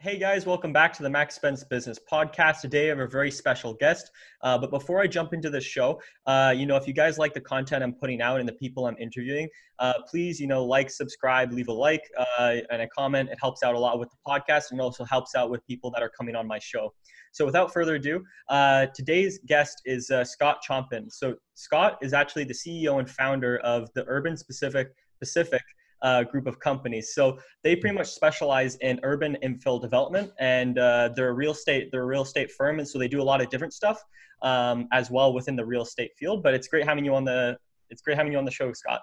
Hey guys, welcome back to the Max Spence Business Podcast. Today I have a very special guest. Uh, but before I jump into the show, uh, you know, if you guys like the content I'm putting out and the people I'm interviewing, uh, please, you know, like, subscribe, leave a like uh, and a comment. It helps out a lot with the podcast and also helps out with people that are coming on my show. So without further ado, uh, today's guest is uh, Scott Chompin. So Scott is actually the CEO and founder of the Urban Specific Pacific uh, group of companies. So they pretty much specialize in urban infill development, and uh, they're a real estate they're a real estate firm, and so they do a lot of different stuff um, as well within the real estate field. But it's great having you on the it's great having you on the show, Scott.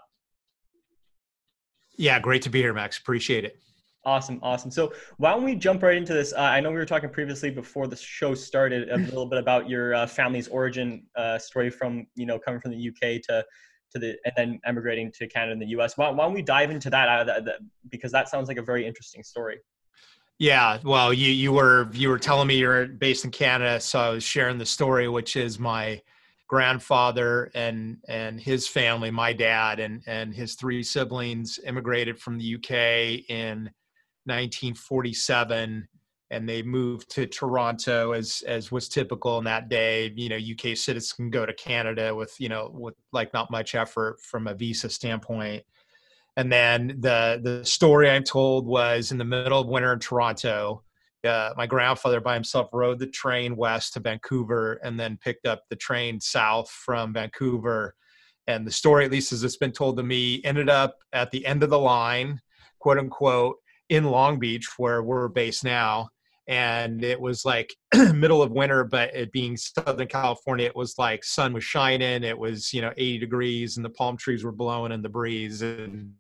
Yeah, great to be here, Max. Appreciate it. Awesome, awesome. So why don't we jump right into this? Uh, I know we were talking previously before the show started a little bit about your uh, family's origin uh, story from you know coming from the UK to to the and then emigrating to Canada and the U.S. Why, why don't we dive into that, uh, that, that because that sounds like a very interesting story. Yeah, well, you you were you were telling me you're based in Canada, so I was sharing the story, which is my grandfather and and his family, my dad and and his three siblings immigrated from the UK in 1947 and they moved to Toronto as as was typical in that day. You know, UK citizens can go to Canada with you know with like not much effort from a visa standpoint. And then the the story I'm told was in the middle of winter in Toronto. Uh, my grandfather by himself rode the train west to Vancouver and then picked up the train south from Vancouver. And the story, at least as it's been told to me, ended up at the end of the line, quote unquote, in Long Beach, where we're based now and it was like middle of winter but it being southern california it was like sun was shining it was you know 80 degrees and the palm trees were blowing in the breeze and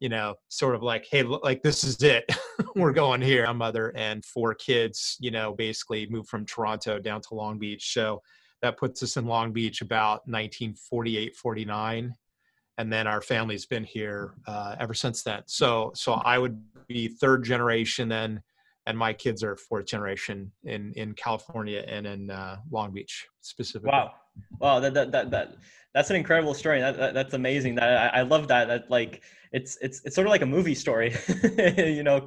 you know sort of like hey like this is it. We're going here. My mother and four kids you know basically moved from toronto down to long beach so that puts us in long beach about 1948 49 and then our family's been here uh, ever since then. So so i would be third generation then and my kids are fourth generation in in California and in uh, Long Beach specifically. Wow, wow, that that that, that that's an incredible story. That, that that's amazing. That I, I, love that. That like it's it's it's sort of like a movie story, you know,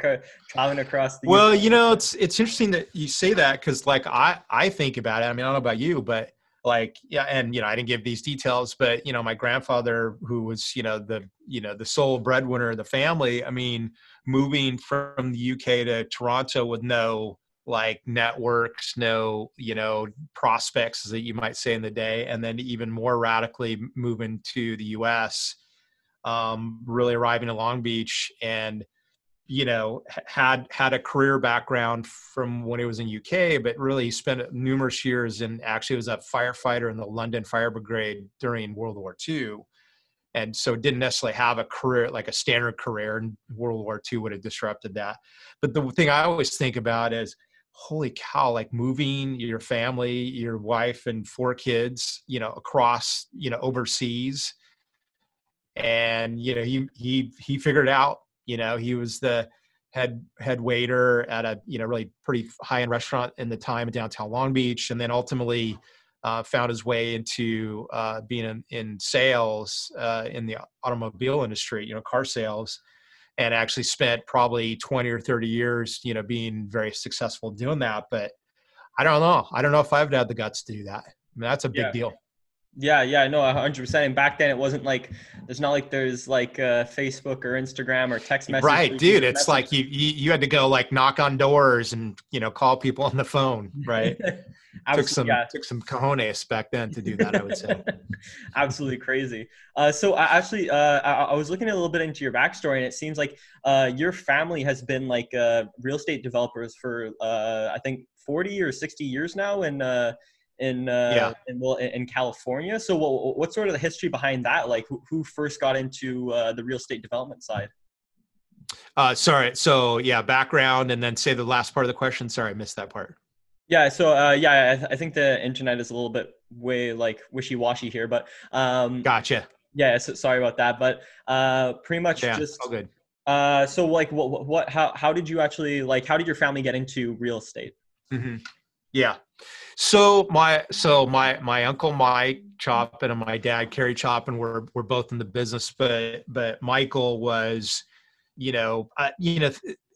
traveling across the. Well, you know, it's it's interesting that you say that because like I I think about it. I mean, I don't know about you, but like yeah and you know i didn't give these details but you know my grandfather who was you know the you know the sole breadwinner of the family i mean moving from the UK to Toronto with no like networks, no, you know, prospects that you might say in the day, and then even more radically moving to the US, um, really arriving in Long Beach and you know had had a career background from when he was in UK, but really spent numerous years and actually was a firefighter in the London Fire Brigade during World War II and so didn't necessarily have a career like a standard career and world war ii would have disrupted that. But the thing i always think about is holy cow like moving your family your wife and four kids you know across you know overseas. And you know he he he figured out you know he was the head head waiter at a you know really pretty high end restaurant in the time in downtown long beach. And then ultimately uh, found his way into uh, being in, in sales uh, in the automobile industry, you know, car sales, and actually spent probably 20 or 30 years, you know, being very successful doing that. But I don't know. I don't know if I've had the guts to do that. I mean, that's a big yeah. deal. Yeah, yeah, no, hundred percent. And back then, it wasn't like there's not like there's like uh, Facebook or Instagram or text message. Right, dude. It's like you, you you had to go like knock on doors and you know call people on the phone. Right. took some yeah. took some cojones back then to do that. I would say. Absolutely crazy. Uh, so I actually uh, I, I, was looking a little bit into your backstory, and it seems like uh, your family has been like uh, real estate developers for uh, I think 40 or 60 years now, and in uh, yeah. in, well, in California. So, what, what's sort of the history behind that? Like, who, who first got into uh, the real estate development side? Uh, sorry. So, yeah, background, and then say the last part of the question. Sorry, I missed that part. Yeah. So, uh, yeah, I, th- I think the internet is a little bit way like wishy washy here, but um, gotcha. Yeah. So, sorry about that, but uh, pretty much yeah, just all good. Uh, so, like, what, what, how, how did you actually like? How did your family get into real estate? Mm-hmm. Yeah. So my so my my uncle Mike Choppin and my dad Kerry Choppin were were both in the business, but but Michael was, you know, uh, you know,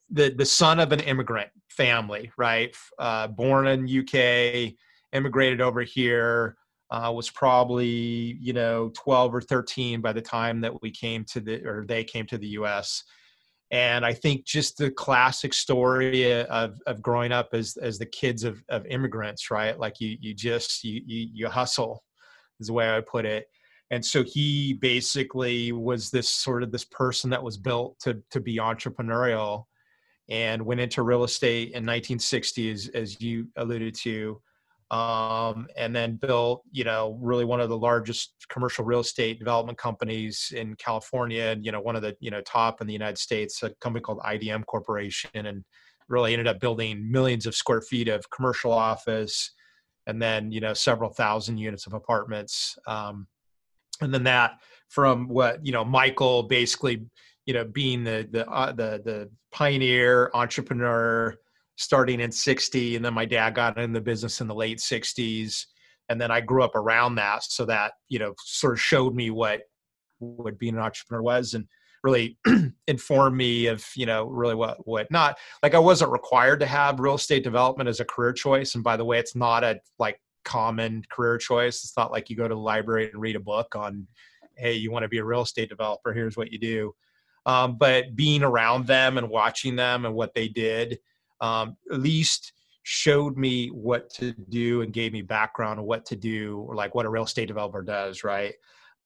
the the son of an immigrant family, right? Uh, born in UK, immigrated over here. Uh, was probably you know 12 or 13 by the time that we came to the or they came to the U.S. And I think just the classic story uh, of, of growing up as as the kids of, of immigrants, right? Like you you just you, you you hustle, is the way I put it and so he basically was this sort of this person that was built to to be entrepreneurial and went into real estate in 1960 as, as you alluded to um, and then built you know really one of the largest commercial real estate development companies in california and you know one of the you know top in the united states a company called idm corporation and really ended up building millions of square feet of commercial office and then you know several thousand units of apartments. Um, and then that from what you know michael basically you know being the the uh, the the pioneer entrepreneur starting in 60 and then my dad got in the business in the late 60s and then i grew up around that so that you know sort of showed me what what being an entrepreneur was and really informed me of you know really what what not like i wasn't required to have real estate development as a career choice and by the way it's not a like common career choice. It's not like you go to the library and read a book on, hey, you want to be a real estate developer, here's what you do. Um, but being around them and watching them and what they did, um, at least showed me what to do and gave me background on what to do or like what a real estate developer does, right?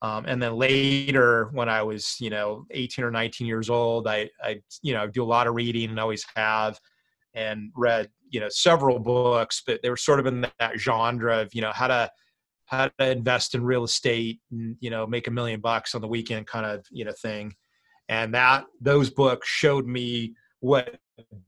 Um, and then later, when I was, you know, 18 or 19 years old, I, I, you know, do a lot of reading and always have, and read you know several books, but they were sort of in that genre of you know how to how to invest in real estate and you know make a million bucks on the weekend kind of you know thing and that those books showed me what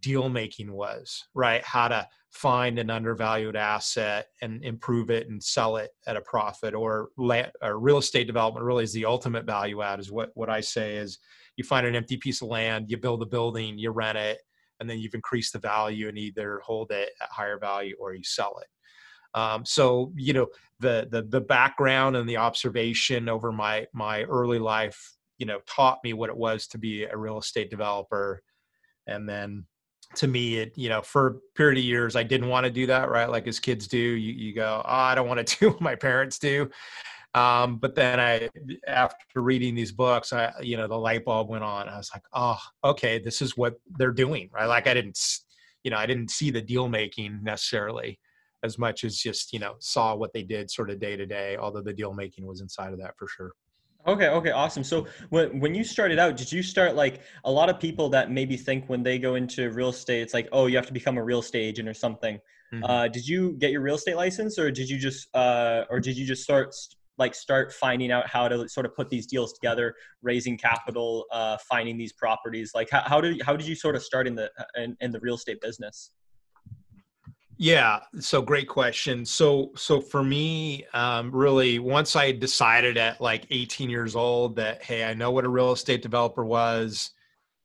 deal making was right how to find an undervalued asset and improve it and sell it at a profit or, land, or real estate development really is the ultimate value add is what what i say is you find an empty piece of land you build a building you rent it and then you've increased the value and either hold it at higher value or you sell it. Um, so you know the the the background and the observation over my my early life, you know, taught me what it was to be a real estate developer, and then to me it you know for a period of years i didn't want to do that right like as kids do you, you go oh, i don't want to do what my parents do um, but then I, after reading these books, I, you know, the light bulb went on. I was like, oh, okay, this is what they're doing, right? Like I didn't, you know, I didn't see the deal making necessarily as much as just, you know, saw what they did sort of day to day, although the deal making was inside of that for sure. Okay, okay, awesome. So when when you started out, did you start like a lot of people that maybe think when they go into real estate, it's like, oh, you have to become a real estate agent or something. Mm-hmm. Uh, did you get your real estate license, or did you just, uh, or did you just start like start finding out how to sort of put these deals together raising capital uh, finding these properties like how, how did how did you sort of start in the in, in the real estate business yeah so great question. So so for me um, really once i decided at like 18 years old that hey i know what a real estate developer was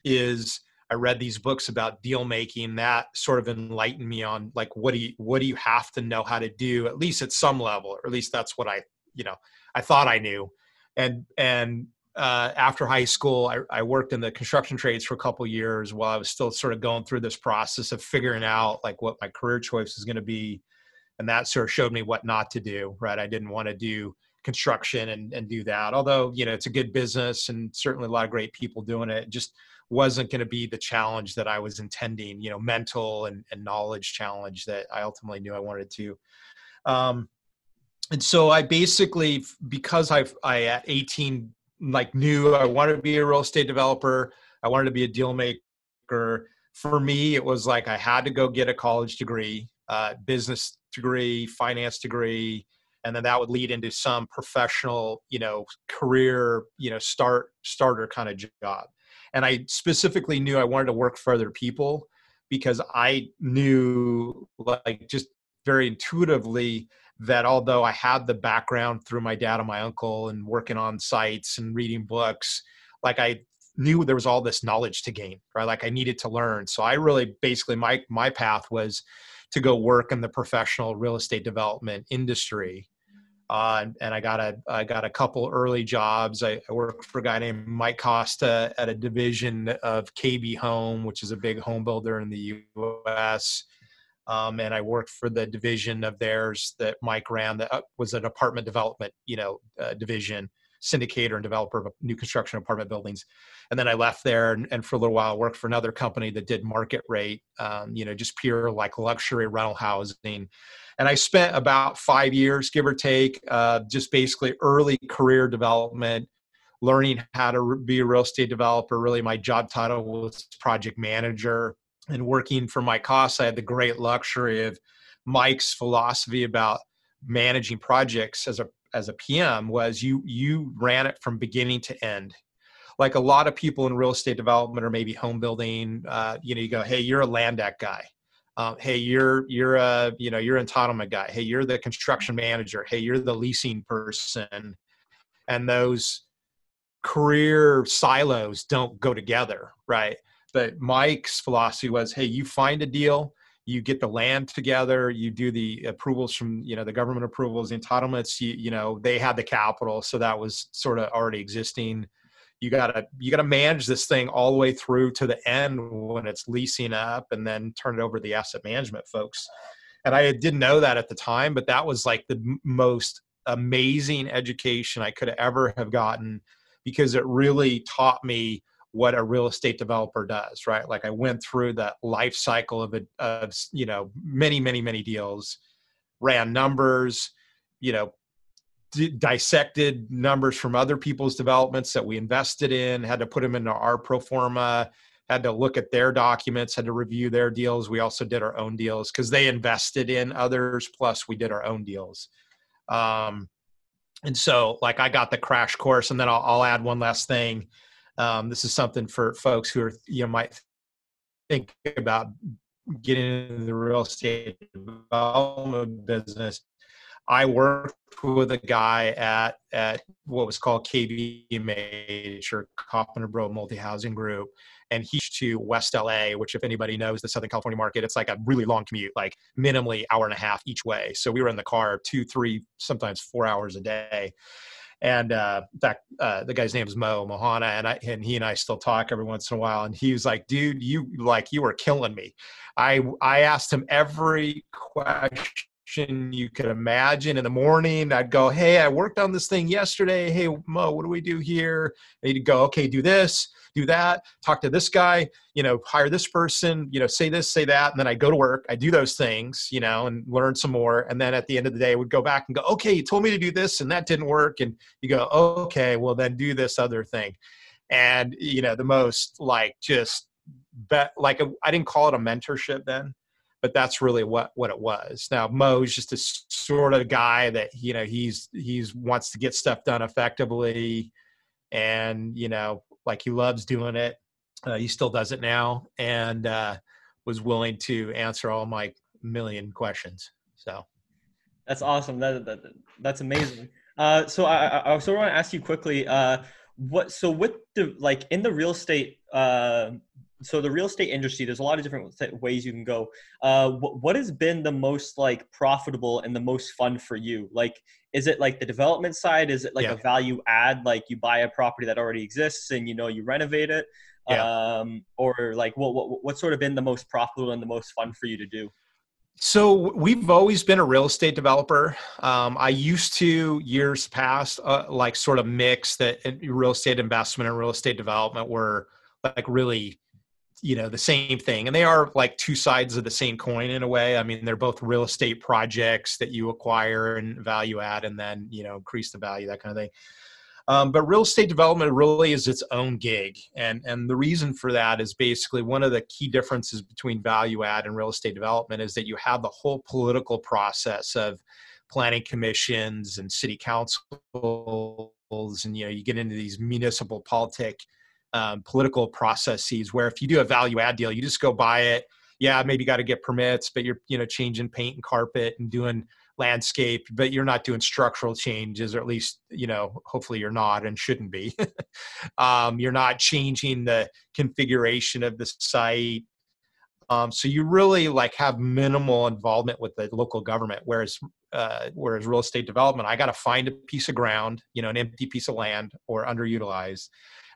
is i read these books about deal making that sort of enlightened me on like what do you what do you have to know how to do at least at some level or at least that's what i you know I thought I knew, and and uh, after high school, I, I, worked in the construction trades for a couple years while I was still sort of going through this process of figuring out like what my career choice is going to be, and that sort of showed me what not to do. Right, I didn't want to do construction and and do that. Although you know it's a good business and certainly a lot of great people doing it. it just wasn't going to be the challenge that I was intending. You know, mental and, and knowledge challenge that I ultimately knew I wanted to. Um, and so I basically, because I I at 18 like knew I wanted to be a real estate developer, I wanted to be a deal maker. For me, it was like I had to go get a college degree, uh, business degree, finance degree, and then that would lead into some professional, you know, career, you know, start starter kind of job. And I specifically knew I wanted to work for other people because I knew like just very intuitively that although I had the background through my dad and my uncle and working on sites and reading books, like I knew there was all this knowledge to gain, right? Like I needed to learn. So I really basically my my path was to go work in the professional real estate development industry. uh, and I got a I got a couple early jobs. I, I, worked for a guy named Mike Costa at a division of KB Home, which is a big home builder in the U.S. Um, and I worked for the division of theirs that Mike ran that uh, was an apartment development, you know, uh, division syndicator and developer of new construction apartment buildings. And then I left there and, and for a little while worked for another company that did market rate, um, you know, just pure like luxury rental housing. And I spent about five years, give or take, uh, just basically early career development, learning how to be a real estate developer. Really, my job title was project manager. And working for Mike Costa, I had the great luxury of Mike's philosophy about managing projects as a as a PM was you you ran it from beginning to end. Like a lot of people in real estate development or maybe home building, uh, you know, you go, hey, you're a land act guy. Um, hey, you're you're a you know you're an entitlement guy. Hey, you're the construction manager. Hey, you're the leasing person, and those career silos don't go together, right? But Mike's philosophy was, hey, you find a deal, you get the land together you do the approvals from you know the government approvals the entitlements you, you know they had the capital so that was sort of already existing. You gotta you gotta manage this thing all the way through to the end when it's leasing up and then turn it over to the asset management folks. And i didn't know that at the time but that was like the most amazing education i could ever have gotten because it really taught me what a real estate developer does, right? Like I went through the life cycle of, a, of you know, many, many, many deals, ran numbers, you know, d- dissected numbers from other people's developments that we invested in, had to put them into our pro forma, had to look at their documents, had to review their deals. We also did our own deals because they invested in others, plus we did our own deals. Um, and so, like, I got the crash course, and then I'll, I'll add one last thing um, this is something for folks who are you know might think about getting into the real estate development business. I worked with a guy at at what was called KBMH or Kaufman Broad Multi Housing Group, and he's to West LA, which if anybody knows the Southern California market, it's like a really long commute, like minimally hour and a half each way. So we were in the car two, three, sometimes four hours a day. And uh, in fact, uh, the guy's name is Mo Mohana, and I and he and I still talk every once in a while. And he was like, "Dude, you like you were killing me." I I asked him every question you could imagine in the morning. I'd go, "Hey, I worked on this thing yesterday. Hey, Mo, what do we do here?" And he'd go, "Okay, do this." do that, talk to this guy, you know, hire this person, you know, say this, say that. And then I go to work, I do those things, you know, and learn some more. And then at the end of the day, I would go back and go, okay, you told me to do this and that didn't work. And you go, okay, well, then do this other thing. And, you know, the most like just bet, like I didn't call it a mentorship then but that's really what what it was. Now Mo's just a sort of guy that you know he's he's wants to get stuff done effectively, and you know like he loves doing it. Uh, he still does it now, and uh, was willing to answer all my million questions. So that's awesome. That, that that's amazing. Uh, so I, I also want to ask you quickly. Uh, what so with the like in the real estate uh, so the real estate industry there's a lot of different ways you can go uh, what, what has been the most like profitable and the most fun for you like is it like the development side is it like yeah. a value add like you buy a property that already exists and you know you renovate it yeah. um, or like what, what what's sort of been the most profitable and the most fun for you to do so we've always been a real estate developer. Um, I used to years past, uh, like sort of mix that real estate investment and real estate development were like really you know the same thing and they are like two sides of the same coin in a way. I mean they're both real estate projects that you acquire and value add and then you know increase the value that kind of thing. Um, but real estate development really is its own gig and and the reason for that is basically one of the key differences between value add and real estate development is that you have the whole political process of planning commissions and city councils and you know you get into these municipal politic um, political processes where if you do a value add deal, you just go buy it. Yeah, maybe you got to get permits, but you're you know changing paint and carpet and doing landscape, but you're not doing structural changes, or at least you know hopefully you're not and shouldn't be. um, you're not changing the configuration of the site. Um, so you really like have minimal involvement with the local government. Whereas uh, whereas real estate development, I got to find a piece of ground, you know, an empty piece of land or underutilized,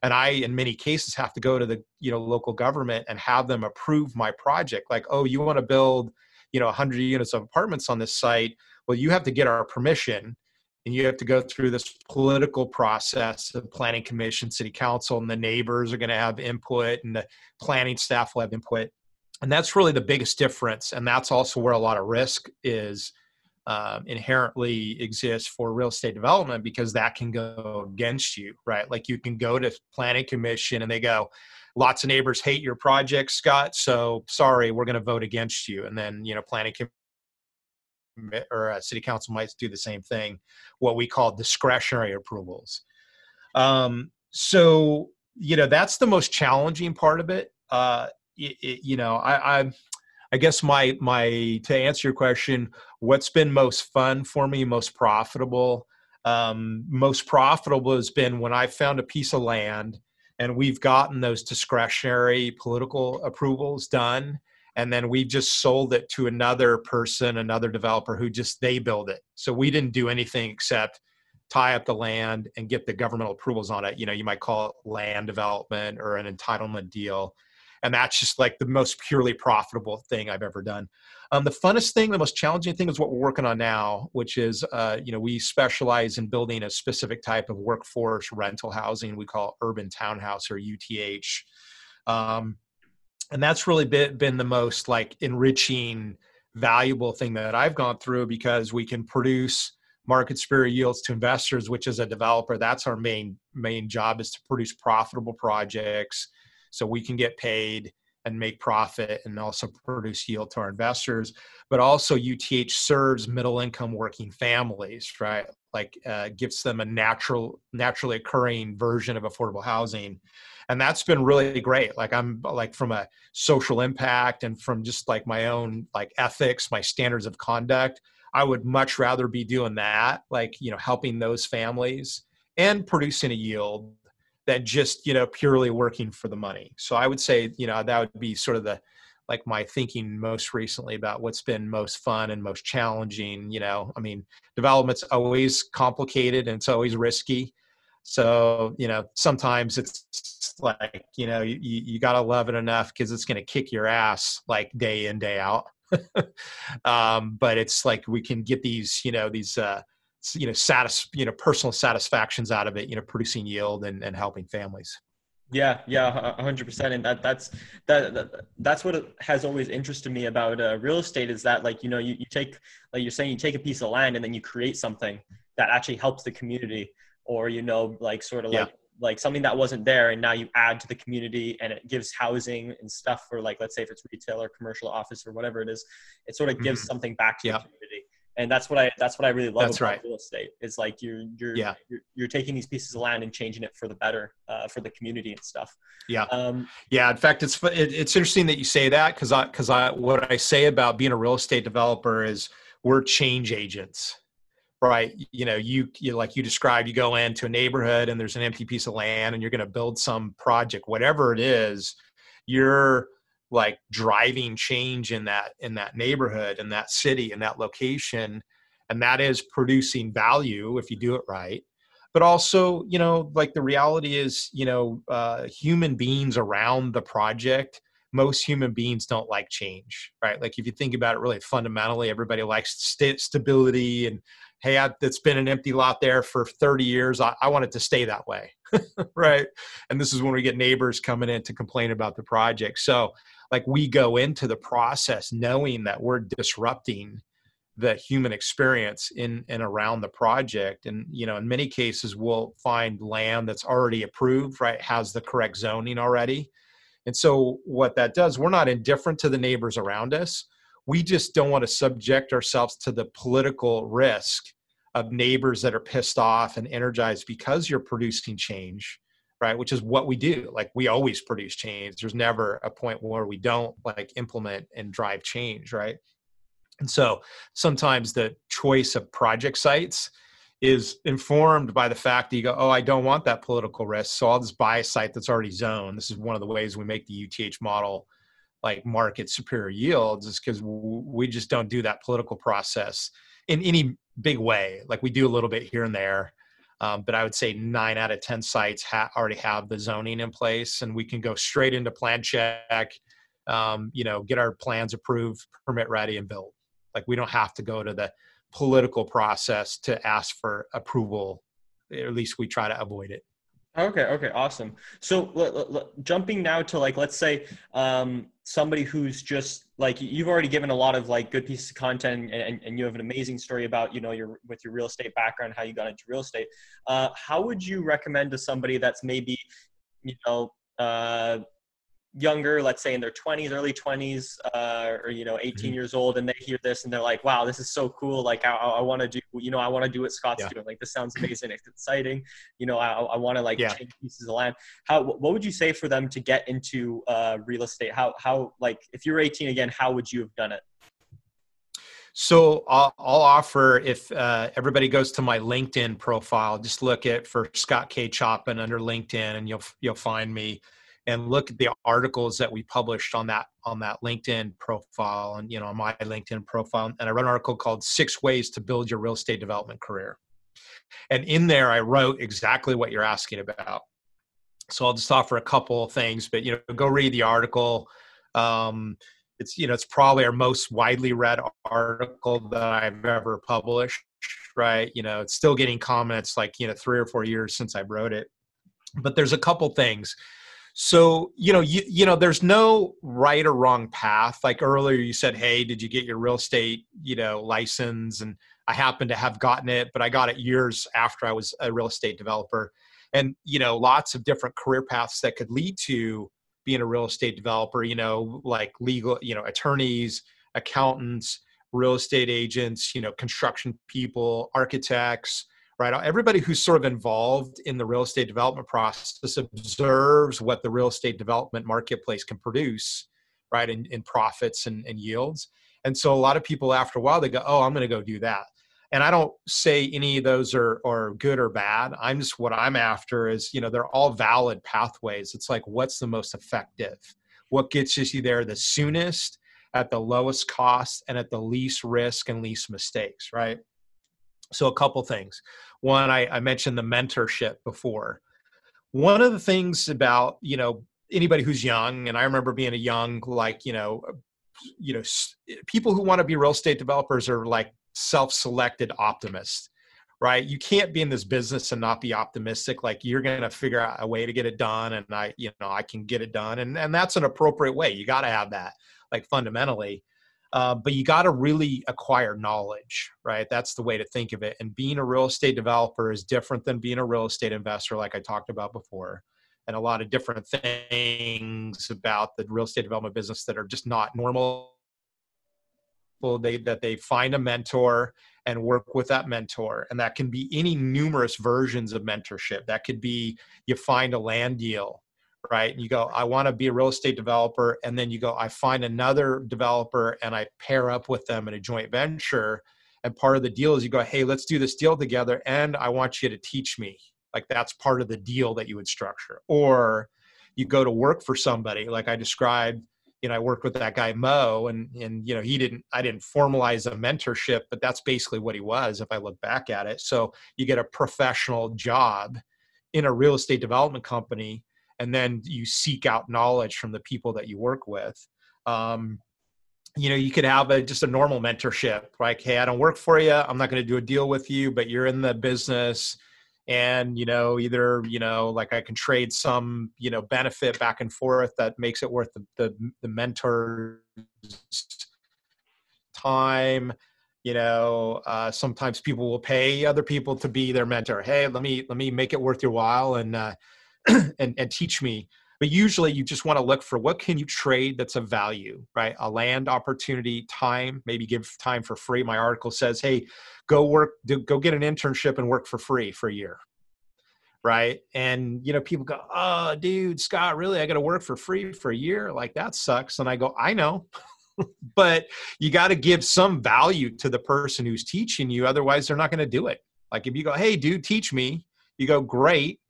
and I, in many cases, have to go to the you know local government and have them approve my project. Like, oh, you want to build, you know, 100 units of apartments on this site? Well, you have to get our permission and you have to go through this political process the planning commission city council and the neighbors are going to have input and the planning staff will have input and that's really the biggest difference and that's also where a lot of risk is um, inherently exists for real estate development because that can go against you right like you can go to planning commission and they go lots of neighbors hate your project scott so sorry we're going to vote against you and then you know planning or a city council might do the same thing, what we call discretionary approvals. Um, so you know that's the most challenging part of it. Uh, it, it you know, I, I I guess my my to answer your question, what's been most fun for me, most profitable? Um, most profitable has been when I found a piece of land and we've gotten those discretionary political approvals done and then we've just sold it to another person another developer who just they build it so we didn't do anything except tie up the land and get the governmental approvals on it you know you might call it land development or an entitlement deal and that's just like the most purely profitable thing i've ever done. Um, the funnest thing the most challenging thing is what we're working on now which is uh, you know we specialize in building a specific type of workforce rental housing we call urban townhouse or uth um, and that's really been, been the most like enriching valuable thing that i've gone through because we can produce market superior yields to investors which as a developer that's our main main job is to produce profitable projects so we can get paid and make profit and also produce yield to our investors. But also uth serves middle income working families right? Like uh, gives them a natural naturally occurring version of affordable housing. And that's been really great. Like i'm like from a social impact and from just like my own like ethics my standards of conduct i would much rather be doing that like you know helping those families and producing a yield than just you know purely working for the money. So i would say you know that would be sort of the like my thinking most recently about what's been most fun and most challenging you know? I mean development's always complicated and it's always risky. So you know sometimes it's like you know you, you got to love it enough because it's going to kick your ass like day in day out. Um, but it's like we can get these you know these uh, you know satis you know personal satisfactions out of it you know producing yield and, and helping families yeah yeah 100% and that that's that, that that's what has always interested me about uh, real estate is that like you know you, you take like you're saying you take a piece of land and then you create something that actually helps the community or you know like sort of yeah. like like something that wasn't there and now you add to the community and it gives housing and stuff for like let's say if it's retail or commercial office or whatever it is it sort of gives mm-hmm. something back to yeah. the community and that's what i that's what i really love that's about right. real estate is like you're you're, yeah. you're you're taking these pieces of land and changing it for the better uh, for the community and stuff yeah um, yeah in fact it's it, it's interesting that you say that because i because i what i say about being a real estate developer is we're change agents right you know you, you like you described you go into a neighborhood and there's an empty piece of land and you're going to build some project whatever it is you're like driving change in that in that neighborhood in that city in that location and that is producing value if you do it right but also you know like the reality is you know uh, human beings around the project most human beings don't like change right like if you think about it really fundamentally everybody likes st- stability and hey, I, it's been an empty lot there for 30 years. I, I want it to stay that way. right. And this is when we get neighbors coming in to complain about the project. So, like, we go into the process knowing that we're disrupting the human experience in and around the project. And you know in many cases we'll find land that's already approved right has the correct zoning already. And so what that does we're not indifferent to the neighbors around us. We just don't want to subject ourselves to the political risk of neighbors that are pissed off and energized because you're producing change right which is what we do like we always produce change there's never a point where we don't like implement and drive change right and so sometimes the choice of project sites is informed by the fact that you go oh i don't want that political risk so i'll just buy a site that's already zoned this is one of the ways we make the uth model like market superior yields is because we just don't do that political process in any big way. Like we do a little bit here and there. Um, but I would say nine out of 10 sites ha- already have the zoning in place and we can go straight into plan check, um, you know, get our plans approved, permit ready and build. Like we don't have to go to the political process to ask for approval. at least we try to avoid it. Okay. Okay. Awesome. So l- l- jumping now to like, let's say um, somebody who's just like you've already given a lot of like good pieces of content and, and you have an amazing story about you know your with your real estate background how you got into real estate. Uh, how would you recommend to somebody that's maybe you know uh, younger, let's say in their 20s, early 20s, uh, or you know, 18 mm-hmm. years old, and they hear this and they're like, "Wow, this is so cool! Like, I, I want to do, you know, I want to do what Scott's yeah. doing. Like, this sounds amazing, it's exciting. You know, I, I want to like yeah. change pieces of land. How? What would you say for them to get into uh, real estate? How? How? Like, if you're 18 again, how would you have done it? So I'll, I'll offer if uh, everybody goes to my LinkedIn profile, just look at for Scott K. Choppin under LinkedIn, and you'll you'll find me and look at the articles that we published on that on that LinkedIn profile and you know on my LinkedIn profile and I wrote an article called six ways to build your real estate development career. And in there I wrote exactly what you're asking about. So I'll just offer a couple of things but you know go read the article. Um, it's you know it's probably our most widely read article that I've ever published right? You know it's still getting comments like you know three or four years since I wrote it. But there's a couple things so, you know, you, you know, there's no right or wrong path. Like earlier you said, Hey, did you get your real estate, you know, license? And I happen to have gotten it, but I got it years after I was a real estate developer. And, you know, lots of different career paths that could lead to being a real estate developer, you know, like legal, you know, attorneys, accountants, real estate agents, you know, construction people, architects, right? Everybody who's sort of involved in the real estate development process observes what the real estate development marketplace can produce, right, in, in profits and, and yields. And so a lot of people after a while they go, oh, I'm going to go do that. And I don't say any of those are, are good or bad. I'm just what I'm after is, you know, they're all valid pathways. It's like, what's the most effective? What gets you there the soonest, at the lowest cost, and at the least risk and least mistakes, right? So, a couple things. One, I, I mentioned the mentorship before. One of the things about you know anybody who's young, and I remember being a young like you know, uh, you know, people who want to be real estate developers are like self-selected optimists right you can't be in this business and not be optimistic like you're going to figure out a way to get it done and i you know i can get it done and and that's an appropriate way you got to have that like fundamentally uh, but you got to really acquire knowledge, right? That's the way to think of it. And being a real estate developer is different than being a real estate investor, like I talked about before. And a lot of different things about the real estate development business that are just not normal. Well, they that they find a mentor and work with that mentor, and that can be any numerous versions of mentorship. That could be you find a land deal right? And you go, I want to be a real estate developer. And then you go, I find another developer and I pair up with them in a joint venture. And part of the deal is you go, hey, let's do this deal together. And I want you to teach me. Like that's part of the deal that you would structure. Or you go to work for somebody, like I described. You know, I worked with that guy Mo, and and you know he didn't. I didn't formalize a mentorship, but that's basically what he was. If I look back at it, so you get a professional job in a real estate development company and then you seek out knowledge from the people that you work with. Um, you know you could have a just a normal mentorship like hey i don't work for you i'm not going to do a deal with you but you're in the business and you know either you know like i can trade some you know benefit back and forth that makes it worth the the, the mentor's time. You know uh, sometimes people will pay other people to be their mentor. Hey let me let me make it worth your while and uh, and, and teach me but usually you just want to look for what can you trade that's of value right? A land opportunity time maybe give time for free. My article says hey go work do, go get an internship and work for free for a year right? And you know people go oh dude scott really? I got to work for free for a year? Like that sucks. And i go i know but you got to give some value to the person who's teaching you otherwise they're not going to do it. Like if you go hey dude teach me you go great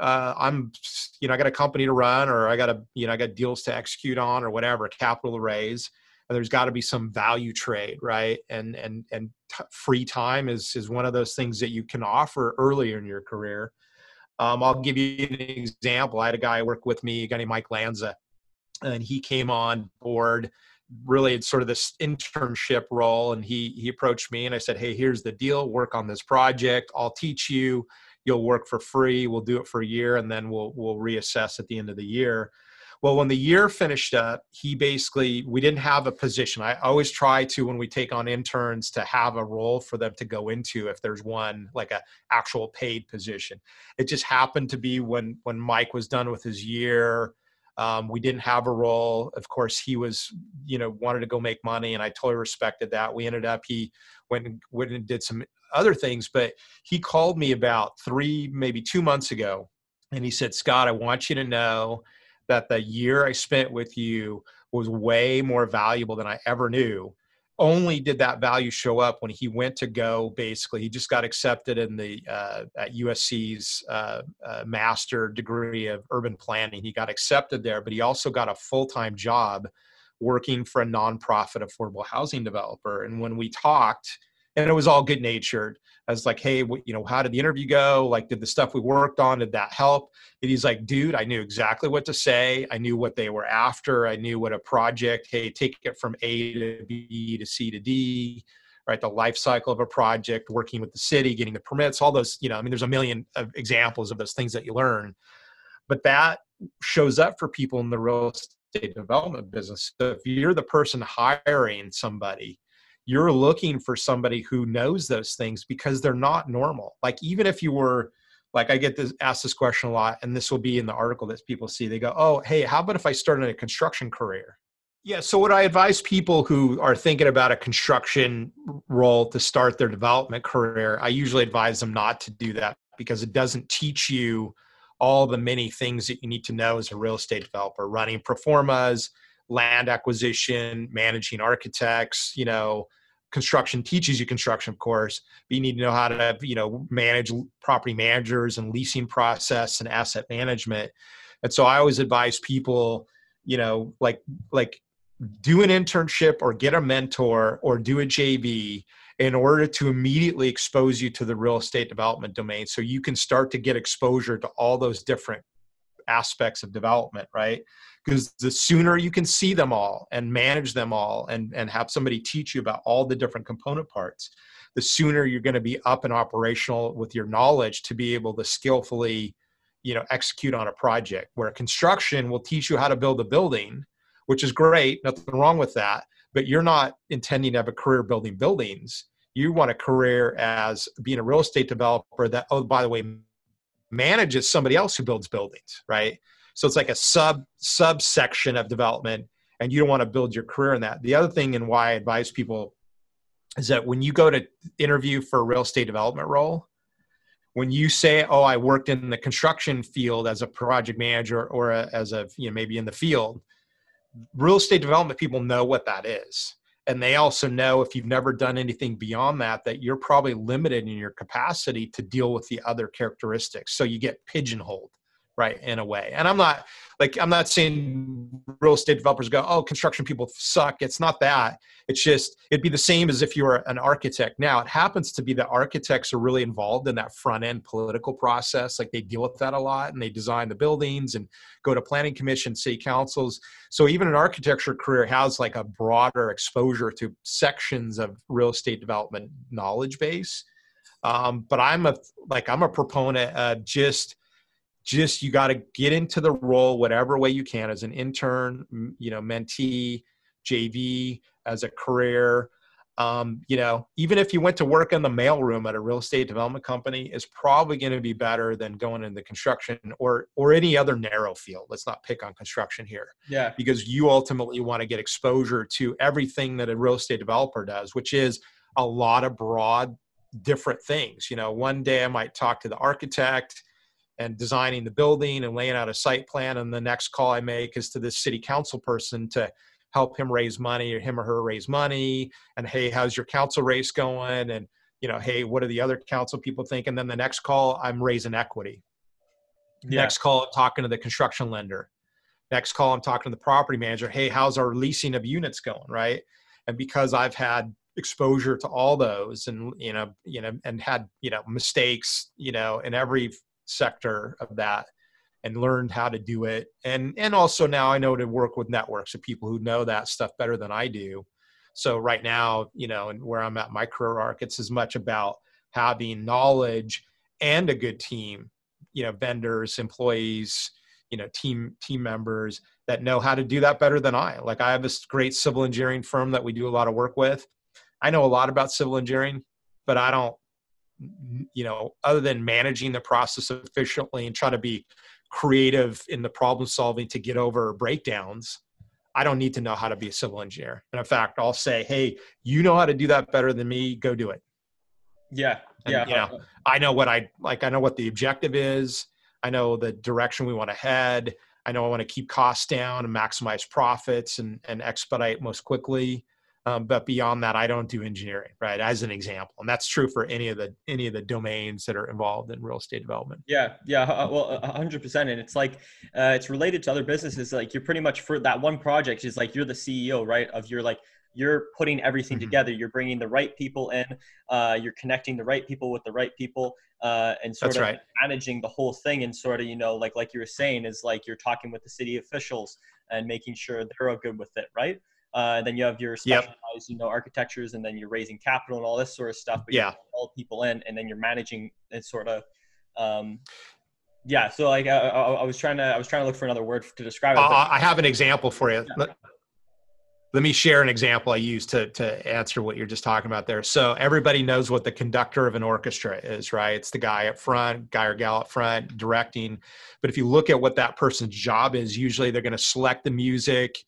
uh, I'm, you know, I got a company to run, or I got a, you know, I got deals to execute on, or whatever, capital to raise. And there's got to be some value trade, right? And and and t- free time is is one of those things that you can offer earlier in your career. Um, I'll give you an example. I had a guy work with me, a guy named Mike Lanza, and he came on board really it's sort of this internship role and he he approached me and i said hey here's the deal work on this project i'll teach you you'll work for free we'll do it for a year and then we'll we'll reassess at the end of the year. Well when the year finished up he basically we didn't have a position. I always try to when we take on interns to have a role for them to go into if there's one like a actual paid position. It just happened to be when when mike was done with his year um, we didn't have a role. Of course, he was, you know, wanted to go make money, and I totally respected that. We ended up he went and, went and did some other things, but he called me about three, maybe two months ago, and he said, "Scott, I want you to know that the year I spent with you was way more valuable than I ever knew." Only did that value show up when he went to go basically. He just got accepted in the uh, at usc's uh, uh, master degree of urban planning. He got accepted there but he also got a full-time job working for a nonprofit affordable housing developer. And when we talked and it was all good natured. I was like, hey, what, you know, how did the interview go? Like, did the stuff we worked on, did that help? And he's like, dude, I knew exactly what to say. I knew what they were after. I knew what a project, hey, take it from A to B to C to D, right? The life cycle of a project, working with the city, getting the permits, all those, you know, I mean, there's a million of examples of those things that you learn. But that shows up for people in the real estate development business. So if you're the person hiring somebody, you're looking for somebody who knows those things because they're not normal. Like even if you were like I get this asked this question a lot, and this will be in the article that people see. They go, "Oh, hey, how about if I started a construction career?" Yeah. So what I advise people who are thinking about a construction role to start their development career, I usually advise them not to do that because it doesn't teach you all the many things that you need to know as a real estate developer, running pro formas, land acquisition, managing architects, you know, construction teaches you construction of course but you need to know how to you know manage property managers and leasing process and asset management. And so i always advise people you know like like do an internship or get a mentor or do a jv in order to immediately expose you to the real estate development domain so you can start to get exposure to all those different aspects of development right because the sooner you can see them all and manage them all and, and have somebody teach you about all the different component parts the sooner you're going to be up and operational with your knowledge to be able to skillfully you know execute on a project. Where construction will teach you how to build a building which is great nothing wrong with that but you're not intending to have a career building buildings. You want a career as being a real estate developer that oh by the way manages somebody else who builds buildings right so it's like a sub subsection of development, and you don't want to build your career in that. The other thing, and why I advise people, is that when you go to interview for a real estate development role, when you say, "Oh, I worked in the construction field as a project manager or a, as a you know maybe in the field," real estate development people know what that is. And they also know if you've never done anything beyond that that you're probably limited in your capacity to deal with the other characteristics. So you get pigeonholed right in a way. And i'm not like i'm not saying real estate developers go oh construction people suck. It's not that. It's just it'd be the same as if you were an architect. Now it happens to be that architects are really involved in that front end political process. Like they deal with that a lot and they design the buildings and go to planning commission city councils. So even an architecture career has like a broader exposure to sections of real estate development knowledge base. Um, but i'm a like i'm a proponent of just just you got to get into the role whatever way you can as an intern you know mentee jv as a career. Um, you know even if you went to work in the mailroom at a real estate development company is probably going to be better than going into construction or or any other narrow field. Let's not pick on construction here. Yeah. Because you ultimately want to get exposure to everything that a real estate developer does which is a lot of broad different things. You know one day i might talk to the architect and designing the building and laying out a site plan. And the next call I make is to this city council person to help him raise money or him or her raise money. And hey, how's your council race going? And you know, hey, what do the other council people think? And then the next call, I'm raising equity. Yeah. Next call, I'm talking to the construction lender. Next call, I'm talking to the property manager. Hey, how's our leasing of units going? Right. And because I've had exposure to all those and, you know, you know, and had, you know, mistakes, you know, in every sector of that and learned how to do it. And, and also now I know to work with networks of people who know that stuff better than I do. So right now, you know, and where I'm at my career arc, it's as much about having knowledge and a good team, you know, vendors, employees, you know, team team members that know how to do that better than I. Like I have this great civil engineering firm that we do a lot of work with. I know a lot about civil engineering, but I don't you know, other than managing the process efficiently and try to be creative in the problem solving to get over breakdowns, I don't need to know how to be a civil engineer. And in fact, I'll say, hey, you know how to do that better than me, go do it. Yeah. And, yeah. You know, I know what I like, I know what the objective is. I know the direction we want to head. I know I want to keep costs down and maximize profits and, and expedite most quickly. Um, but beyond that, I don't do engineering, right? As an example, and that's true for any of the any of the domains that are involved in real estate development. Yeah, yeah, well, hundred percent, and it's like uh, it's related to other businesses. Like you're pretty much for that one project is like you're the CEO, right? Of your like you're putting everything mm-hmm. together. You're bringing the right people in. Uh, you're connecting the right people with the right people, uh, and sort That's of right. managing the whole thing. And sort of, you know, like like you were saying, is like you're talking with the city officials and making sure they're all good with it, right? Uh, then you have your specialized, yep. you know, architectures, and then you're raising capital and all this sort of stuff. But yeah, all people in, and then you're managing it sort of. Um, yeah, so like I, I, I, was trying to I was trying to look for another word to describe it. Uh, I have an example for you. Yeah. Let, let me share an example I use to to answer what you're just talking about there. So everybody knows what the conductor of an orchestra is, right? It's the guy up front, guy or gal up front directing. But if you look at what that person's job is, usually they're going to select the music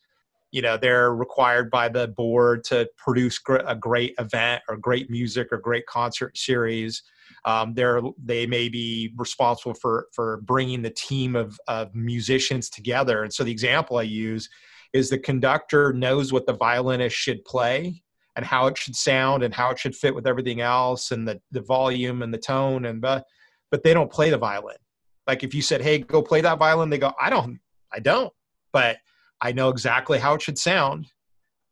you know they're required by the board to produce gr- a great event or great music or great concert series. Um, they're they may be responsible for for bringing the team of, of musicians together. And so the example i use is the conductor knows what the violinist should play and how it should sound and how it should fit with everything else and the, the volume and the tone and but but they don't play the violin. Like if you said hey go play that violin they go i don't i don't. But I know exactly how it should sound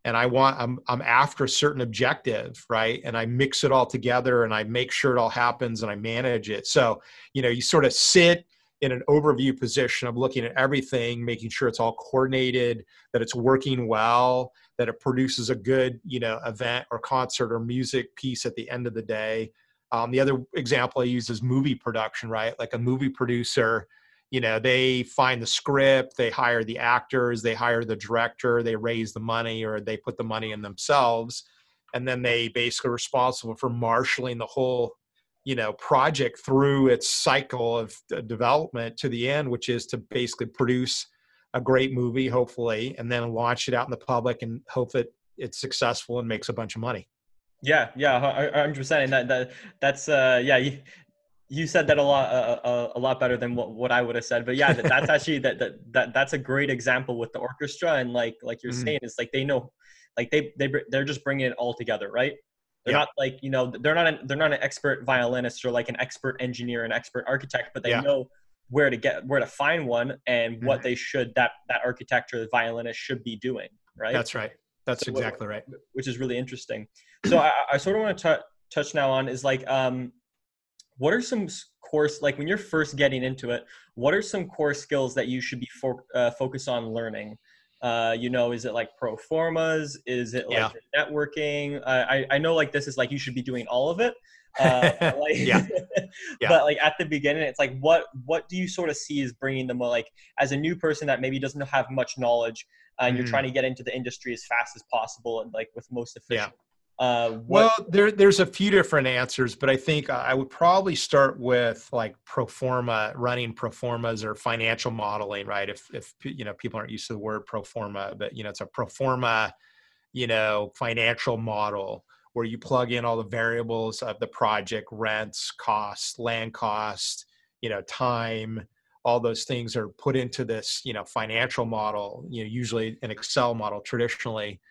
and I want I'm I'm after a certain objective, right? And I mix it all together and I make sure it all happens and I manage it. So, you know, you sort of sit in an overview position of looking at everything, making sure it's all coordinated, that it's working well, that it produces a good, you know, event or concert or music piece at the end of the day. Um, the other example I use is movie production, right? Like a movie producer, you know they find the script they hire the actors they hire the director they raise the money or they put the money in themselves. And then they basically responsible for marshaling the whole you know project through its cycle of development to the end which is to basically produce a great movie hopefully and then launch it out in the public and hope that it's successful and makes a bunch of money. Yeah, yeah, hundred percent, and that, that that's uh, yeah, you said that a lot uh, uh, a lot better than what, what I would have said. But yeah, that, that's actually that, that that that's a great example with the orchestra and like like you're mm-hmm. saying, it's like they know, like they they they're just bringing it all together, right? They're yeah. not like you know they're not an, they're not an expert violinist or like an expert engineer, an expert architect, but they yeah. know where to get where to find one and mm-hmm. what they should that that architect or the violinist should be doing, right? That's right. That's so exactly right. Which is really interesting. So I, I sort of want to t- touch now on is like um what are some course like when you're first getting into it what are some core skills that you should be for, uh, focused on learning uh, you know is it like pro formas is it like yeah. networking uh, I, I know like this is like you should be doing all of it uh, like, yeah. yeah. but like at the beginning it's like what what do you sort of see as bringing them like as a new person that maybe doesn't have much knowledge and mm. you're trying to get into the industry as fast as possible and like with most efficient yeah. Uh, well, there, there's a few different answers, but I think I would probably start with like pro forma, running pro formas or financial modeling, right? If, if, you know, people aren't used to the word pro forma, but, you know, it's a pro forma, you know, financial model where you plug in all the variables of the project, rents, costs, land cost, you know, time, all those things are put into this, you know, financial model, you know, usually an Excel model traditionally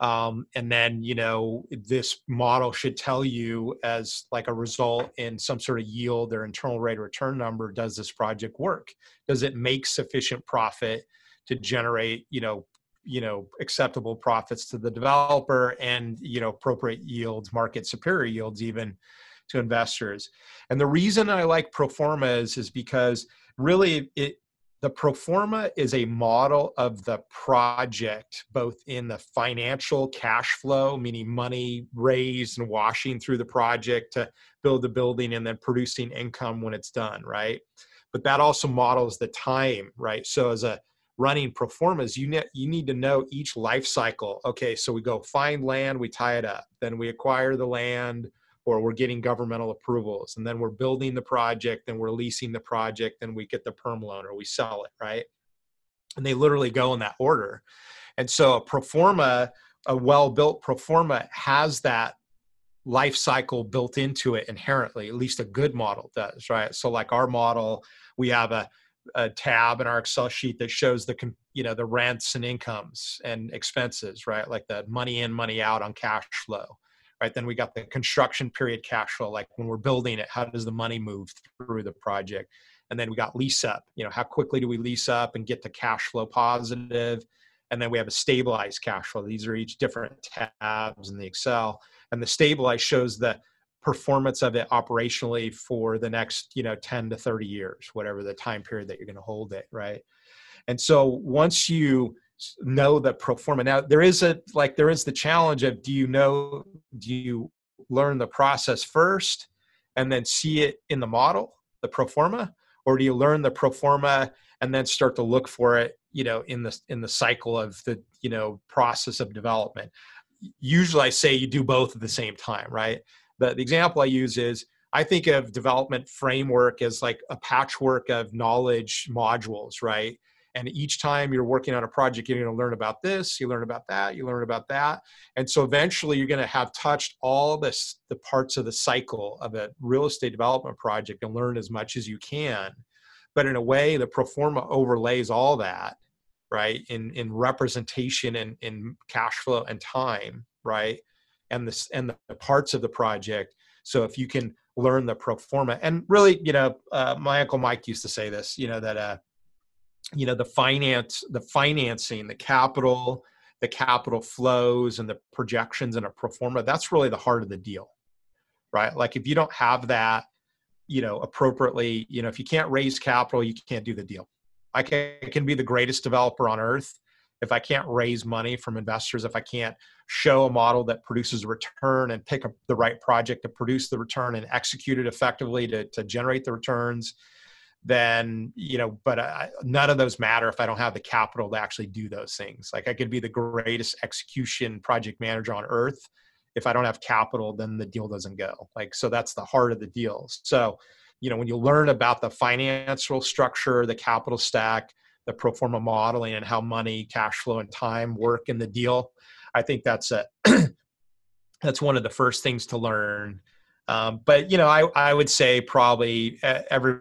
um, and then you know this model should tell you as like a result in some sort of yield or internal rate of return number does this project work? Does it make sufficient profit to generate you know you know acceptable profits to the developer and you know appropriate yields market superior yields even to investors? And the reason i like proformas is because really it the pro forma is a model of the project both in the financial cash flow meaning money raised and washing through the project to build the building and then producing income when it's done right? But that also models the time right? So as a running pro formas you need you need to know each life cycle. Okay so we go find land we tie it up. Then we acquire the land or we're getting governmental approvals and then we're building the project and we're leasing the project and we get the perm loan or we sell it right? And they literally go in that order. And so a pro forma a well built pro forma has that life cycle built into it inherently at least a good model does right? So like our model we have a, a tab in our excel sheet that shows the you know the rents and incomes and expenses right? Like the money in money out on cash flow right? Then we got the construction period cash flow, like when we're building it, how does the money move through the project? And then we got lease up, you know, how quickly do we lease up and get to cash flow positive? And then we have a stabilized cash flow. These are each different tabs in the Excel. And the stabilized shows the performance of it operationally for the next, you know, 10 to 30 years, whatever the time period that you're going to hold it, right? And so once you know the pro forma. Now there is a like there is the challenge of do you know do you learn the process first and then see it in the model, the pro forma, or do you learn the pro forma and then start to look for it, you know, in the in the cycle of the you know process of development? Usually, I say you do both at the same time, right? The, the example I use is I think of development framework as like a patchwork of knowledge modules, right? And each time you're working on a project you're going to learn about this you learn about that you learn about that. And so eventually you're going to have touched all this the parts of the cycle of a real estate development project and learn as much as you can. But in a way the pro forma overlays all that right in in representation and in cash flow and time right and this and the parts of the project. So if you can learn the pro forma and really you know uh, my uncle mike used to say this you know that uh you know the finance the financing the capital the capital flows and the projections and a pro forma that's really the heart of the deal right? Like if you don't have that you know appropriately you know if you can't raise capital you can't do the deal. I can, I can be the greatest developer on earth if i can't raise money from investors if i can't show a model that produces a return and pick up the right project to produce the return and execute it effectively to, to generate the returns then you know but I, none of those matter if i don't have the capital to actually do those things. Like i could be the greatest execution project manager on earth. If i don't have capital then the deal doesn't go. Like so that's the heart of the deal. So you know when you learn about the financial structure the capital stack the pro forma modeling and how money cash flow and time work in the deal i think that's a that's one of the first things to learn. Um, but you know I, I would say probably every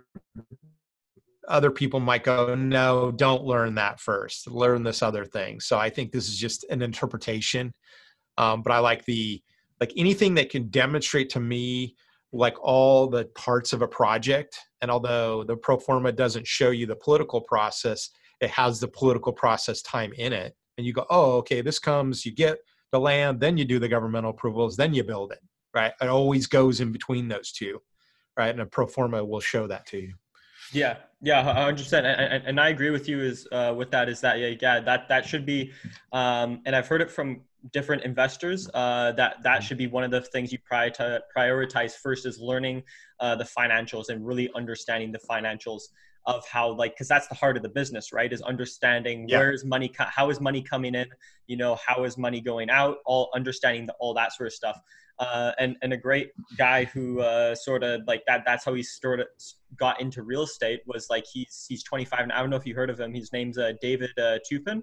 other people might go, no, don't learn that first. Learn this other thing. So I think this is just an interpretation. Um, but I like the like anything that can demonstrate to me like all the parts of a project. And although the pro forma doesn't show you the political process, it has the political process time in it. And you go, oh, okay, this comes, you get the land, then you do the governmental approvals, then you build it, right? It always goes in between those two, right? And a pro forma will show that to you. Yeah, yeah, hundred percent, and, I agree with you. Is uh, with that is that yeah, yeah, that that should be, um, and I've heard it from different investors uh, that that should be one of the things you prioritize prioritize first is learning uh, the financials and really understanding the financials of how like because that's the heart of the business right is understanding yeah. where is money how is money coming in you know how is money going out all understanding the, all that sort of stuff uh, and and a great guy who uh, sort of like that. That's how he sort of got into real estate. Was like he's he's 25. And I don't know if you heard of him. His name's uh, David uh, Toupin.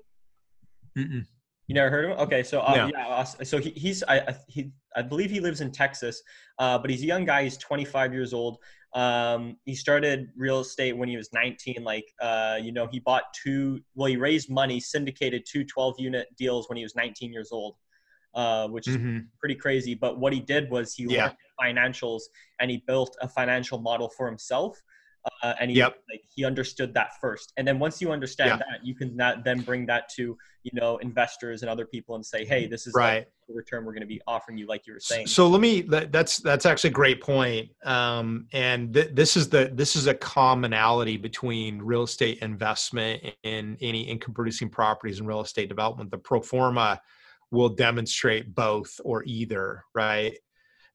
Mm-mm. You never heard of him? Okay, so uh, yeah, so he, he's I he I believe he lives in Texas, uh, but he's a young guy. He's 25 years old. Um, he started real estate when he was 19. Like uh, you know, he bought two. Well, he raised money, syndicated two 12 unit deals when he was 19 years old. uh, which is mm-hmm. pretty crazy. But what he did was he yeah. learned financials and he built a financial model for himself uh, and he yep. like he understood that first. And then once you understand yeah. that you can not then bring that to you know investors and other people and say hey this is right. the return we're going to be offering you like you were saying. so let me that's that's actually a great point um, and th- this is the this is a commonality between real estate investment in any income producing properties and real estate development. The pro forma will demonstrate both or either right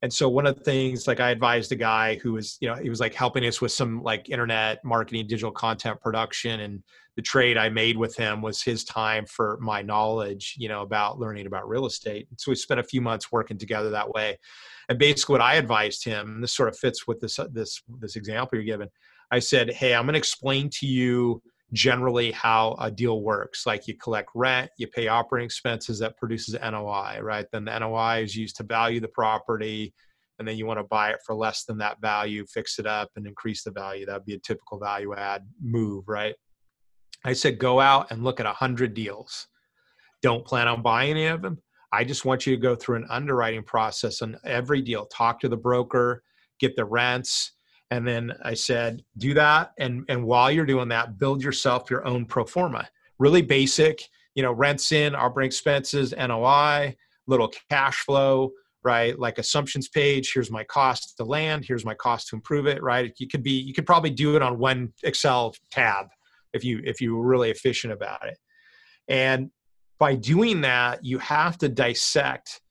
and so one of the things like i advised a guy who was you know he was like helping us with some like internet marketing digital content production and the trade i made with him was his time for my knowledge you know about learning about real estate. So we spent a few months working together that way. And basically what i advised him and this sort of fits with this uh, this this example you're given i said hey i'm going to explain to you generally how a deal works. Like you collect rent, you pay operating expenses that produces NOI, right? Then the NOI is used to value the property, and then you want to buy it for less than that value, fix it up, and increase the value. That'd be a typical value add move, right? I said go out and look at a hundred deals. Don't plan on buying any of them. I just want you to go through an underwriting process on every deal. Talk to the broker, get the rents, and then I said, do that. And, and while you're doing that, build yourself your own pro forma. Really basic, you know, rents in, operating expenses, NOI, little cash flow, right? Like assumptions page. Here's my cost to land. Here's my cost to improve it, right? You could be, you could probably do it on one Excel tab if you, if you were really efficient about it. And by doing that, you have to dissect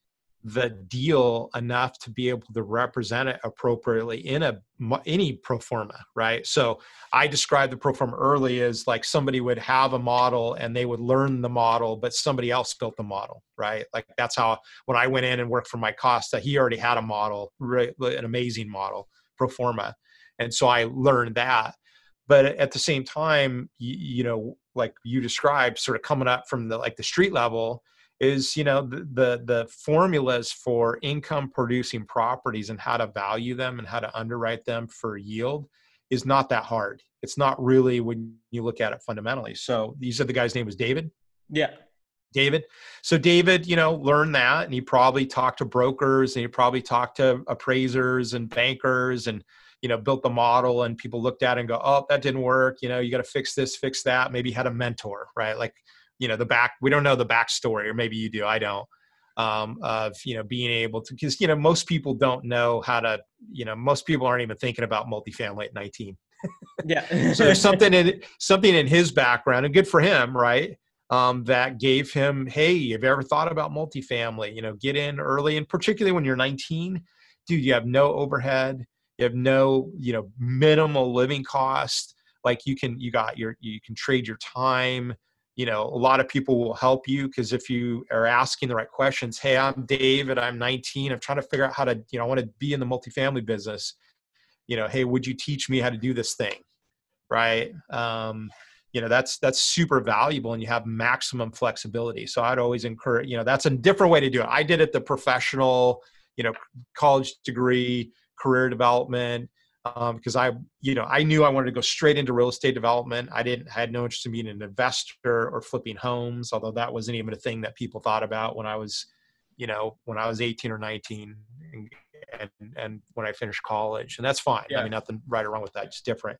the deal enough to be able to represent it appropriately in a any pro forma right? So i described the pro forma early as like somebody would have a model and they would learn the model but somebody else built the model right? Like that's how when i went in and worked for my costa he already had a model an amazing model pro forma. And so i learned that. But at the same time you, you know like you described sort of coming up from the like the street level is you know the, the, the formulas for income producing properties and how to value them and how to underwrite them for yield is not that hard. It's not really when you look at it fundamentally. So you said the guy's name was david? Yeah. David? So david you know learned that and he probably talked to brokers and he probably talked to appraisers and bankers and you know built the model and people looked at it and go oh that didn't work. You know you got to fix this fix that. Maybe had a mentor right? Like you know the back we don't know the backstory or maybe you do i don't um, of you know being able to because you know most people don't know how to you know most people aren't even thinking about multifamily at 19 yeah. So there's something in something in his background and good for him right um, that gave him hey have you ever thought about multifamily? You know get in early and particularly when you're 19 dude you have no overhead you have no you know minimal living cost like you can you got your you can trade your time you know a lot of people will help you because if you are asking the right questions hey i'm david i'm 19 i'm trying to figure out how to you know i want to be in the multifamily business. You know hey would you teach me how to do this thing? Right? Um, you know that's that's super valuable and you have maximum flexibility. So i'd always encourage you know that's a different way to do it. I did it the professional you know college degree career development um, because I, you know, I knew I wanted to go straight into real estate development. I didn't I had no interest in being an investor or flipping homes, although that wasn't even a thing that people thought about when I was, you know, when I was 18 or 19, and and, and when I finished college, and that's fine. Yeah. I mean, nothing right or wrong with that, it's different.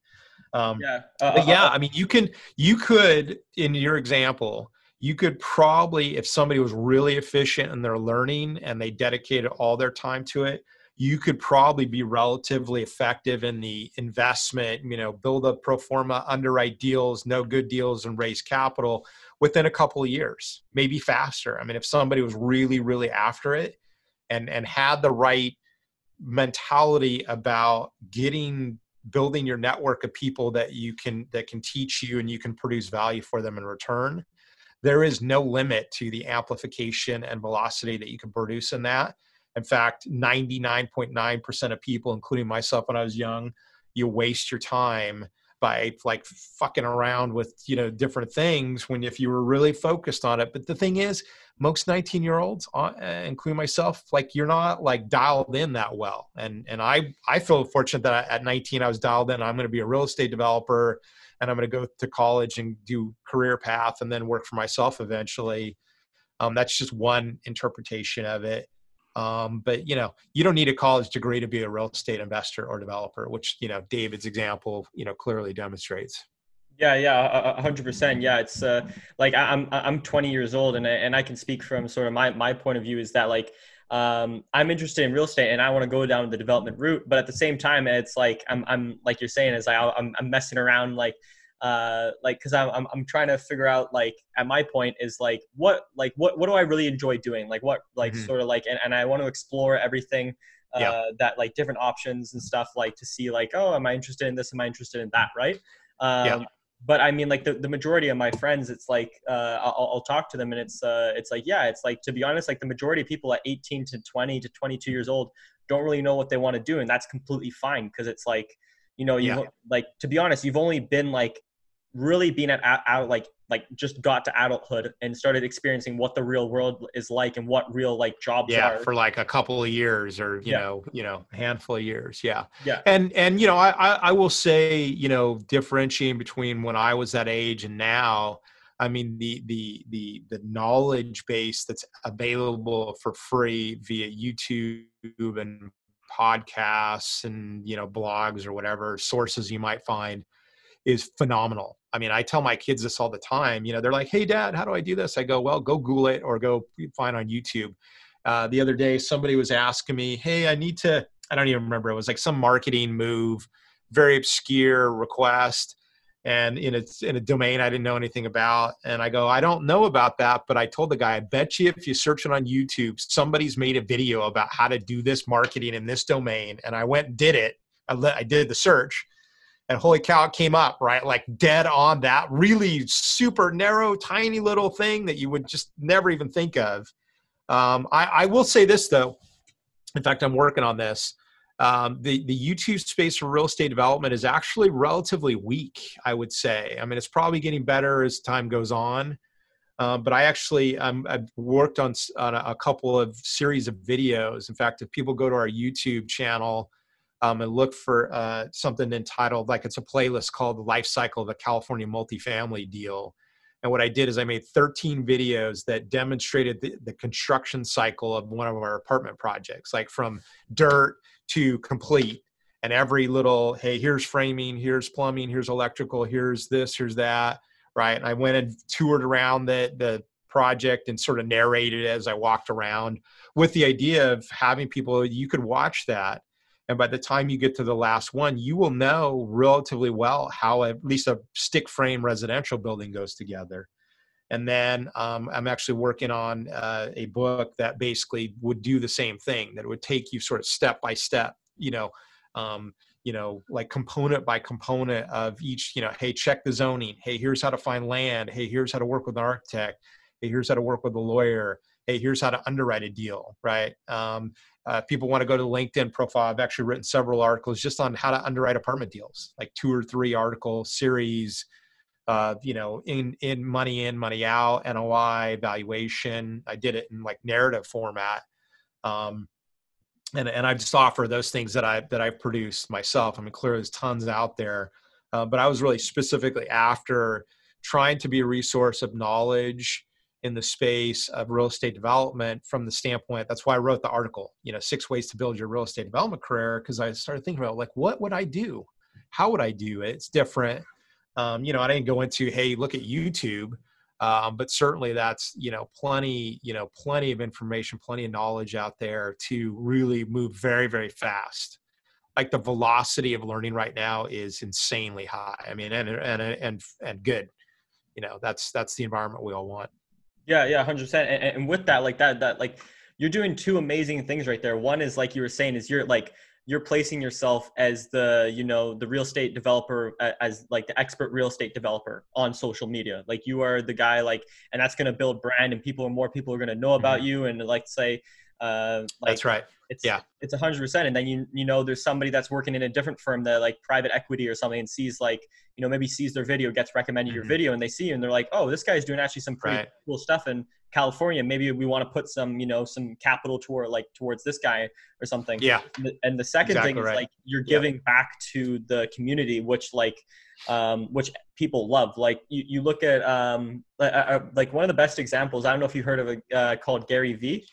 Um, yeah, uh, but yeah, uh, I mean, you can you could in your example. You could probably, if somebody was really efficient in their learning and they dedicated all their time to it, you could probably be relatively effective in the investment, you know, build a pro forma, underwrite deals, know good deals, and raise capital within a couple of years, maybe faster. I mean, if somebody was really, really after it and and had the right mentality about getting building your network of people that you can that can teach you and you can produce value for them in return there is no limit to the amplification and velocity that you can produce in that in fact, 99.9% of people, including myself when I was young, you waste your time by like fucking around with you know different things when if you were really focused on it. But the thing is most 19 year olds uh, including myself like you're not like dialed in that well. And and i i feel fortunate that at 19 i was dialed in. I'm going to be a real estate developer and i'm going to go to college and do career path and then work for myself eventually. Um, that's just one interpretation of it. Um, but you know, you don't need a college degree to be a real estate investor or developer, which you know David's example you know clearly demonstrates. Yeah, yeah, hundred percent. Yeah, it's uh, like I'm I'm 20 years old, and I, and I can speak from sort of my my point of view is that like um, I'm interested in real estate and I want to go down the development route, but at the same time, it's like I'm I'm like you're saying is I'm I'm messing around like uh like because I'm, I'm i'm trying to figure out like at my point is like what like what what do i really enjoy doing like what like mm-hmm. sort of like and, and i want to explore everything uh yeah. that like different options and stuff like to see like oh am i interested in this am i interested in that right um yeah. but i mean like the, the majority of my friends it's like uh I'll, I'll talk to them and it's uh it's like yeah it's like to be honest like the majority of people at 18 to 20 to 22 years old don't really know what they want to do and that's completely fine because it's like you know you yeah. like to be honest you've only been like really being at out like like just got to adulthood and started experiencing what the real world is like and what real like jobs yeah, are. for like a couple of years or you yeah. know you know a handful of years yeah yeah and and you know I, I i will say you know differentiating between when i was that age and now i mean the the the the knowledge base that's available for free via youtube and podcasts and you know blogs or whatever sources you might find is phenomenal. I mean, I tell my kids this all the time. You know, they're like, "Hey, Dad, how do I do this?" I go, "Well, go Google it or go find on YouTube." Uh, the other day, somebody was asking me, "Hey, I need to." I don't even remember. It was like some marketing move, very obscure request, and in a in a domain I didn't know anything about. And I go, "I don't know about that," but I told the guy, "I bet you if you search it on YouTube, somebody's made a video about how to do this marketing in this domain." And I went and did it. I, let, I did the search and holy cow it came up right? Like dead on that really super narrow tiny little thing that you would just never even think of. Um, I, I, will say this though. In fact i'm working on this. Um, the, the youtube space for real estate development is actually relatively weak i would say. I mean it's probably getting better as time goes on. Um, but I actually um, I've worked on, on a, a couple of series of videos. In fact, if people go to our YouTube channel, um, and look for uh, something entitled like it's a playlist called the life cycle of a california multifamily deal. And what i did is i made 13 videos that demonstrated the, the construction cycle of one of our apartment projects like from dirt to complete. And every little hey here's framing here's plumbing here's electrical here's this here's that right? And i went and toured around the the project and sort of narrated as i walked around with the idea of having people you could watch that and by the time you get to the last one you will know relatively well how at least a stick frame residential building goes together. And then um, i'm actually working on uh, a book that basically would do the same thing that would take you sort of step by step you know um, you know like component by component of each you know hey check the zoning. Hey here's how to find land. Hey here's how to work with an architect. Hey here's how to work with a lawyer hey here's how to underwrite a deal right um, uh, people want to go to the LinkedIn profile. I've actually written several articles just on how to underwrite apartment deals, like two or three article series. Uh, you know, in in money in, money out, NOI valuation. I did it in like narrative format, um, and and I just offer those things that I that I've produced myself. I mean, clearly there's tons out there, uh, but I was really specifically after trying to be a resource of knowledge in the space of real estate development from the standpoint that's why i wrote the article you know six ways to build your real estate development career because i started thinking about like what would i do? How would i do it? It's different. Um, you know i didn't go into hey look at youtube um, but certainly that's you know plenty you know plenty of information plenty of knowledge out there to really move very very fast. Like the velocity of learning right now is insanely high. I mean and and and and good. You know that's that's the environment we all want yeah, yeah, hundred percent. And with that, like that, that like you're doing two amazing things right there. One is like you were saying, is you're like you're placing yourself as the you know the real estate developer as like the expert real estate developer on social media like you are the guy like and that's going to build brand and people are more people are going to know about mm-hmm. you and like say Uh, like, That's right. It's, yeah, it's a hundred percent. And then you you know there's somebody that's working in a different firm that like private equity or something and sees like you know maybe sees their video, gets recommended mm-hmm. your video, and they see you and they're like, oh, this guy's doing actually some pretty right. cool stuff in California. Maybe we want to put some you know some capital toward like towards this guy or something. Yeah. And the, and the second exactly thing right. is like you're giving yeah. back to the community, which like um, which people love. Like you, you look at um, uh, uh, like one of the best examples. I don't know if you heard of a uh, called Gary Vee.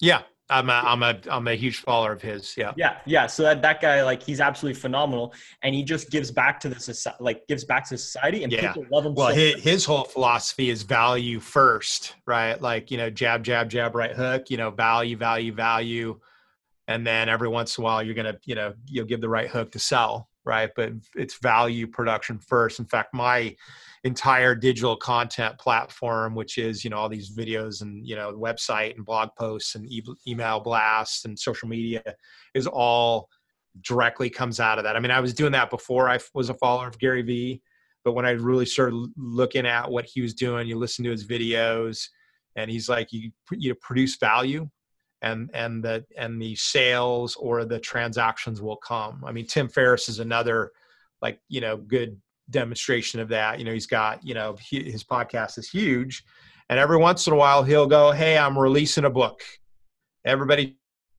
Yeah, I'm a, I'm a, I'm a huge follower of his. Yeah. Yeah. Yeah. So that, that guy, like, he's absolutely phenomenal and he just gives back to the society, like gives back to society and yeah. people love him. Well, so his, his, whole philosophy is value first, right? Like, you know, jab, jab, jab, right hook, you know, value, value, value. And then every once in a while you're going to, you know, you'll give the right hook to sell. Right. But it's value production first. In fact, my, entire digital content platform, which is you know all these videos and you know website and blog posts and e- email blasts and social media, is all directly comes out of that. I mean, I was doing that before I was a follower of Gary Vee, but when I really started looking at what he was doing, you listen to his videos, and he's like, you you produce value, and and the and the sales or the transactions will come. I mean, Tim Ferriss is another like you know good demonstration of that. You know, he's got, you know, he, his podcast is huge. And every once in a while, he'll go, Hey, I'm releasing a book. Everybody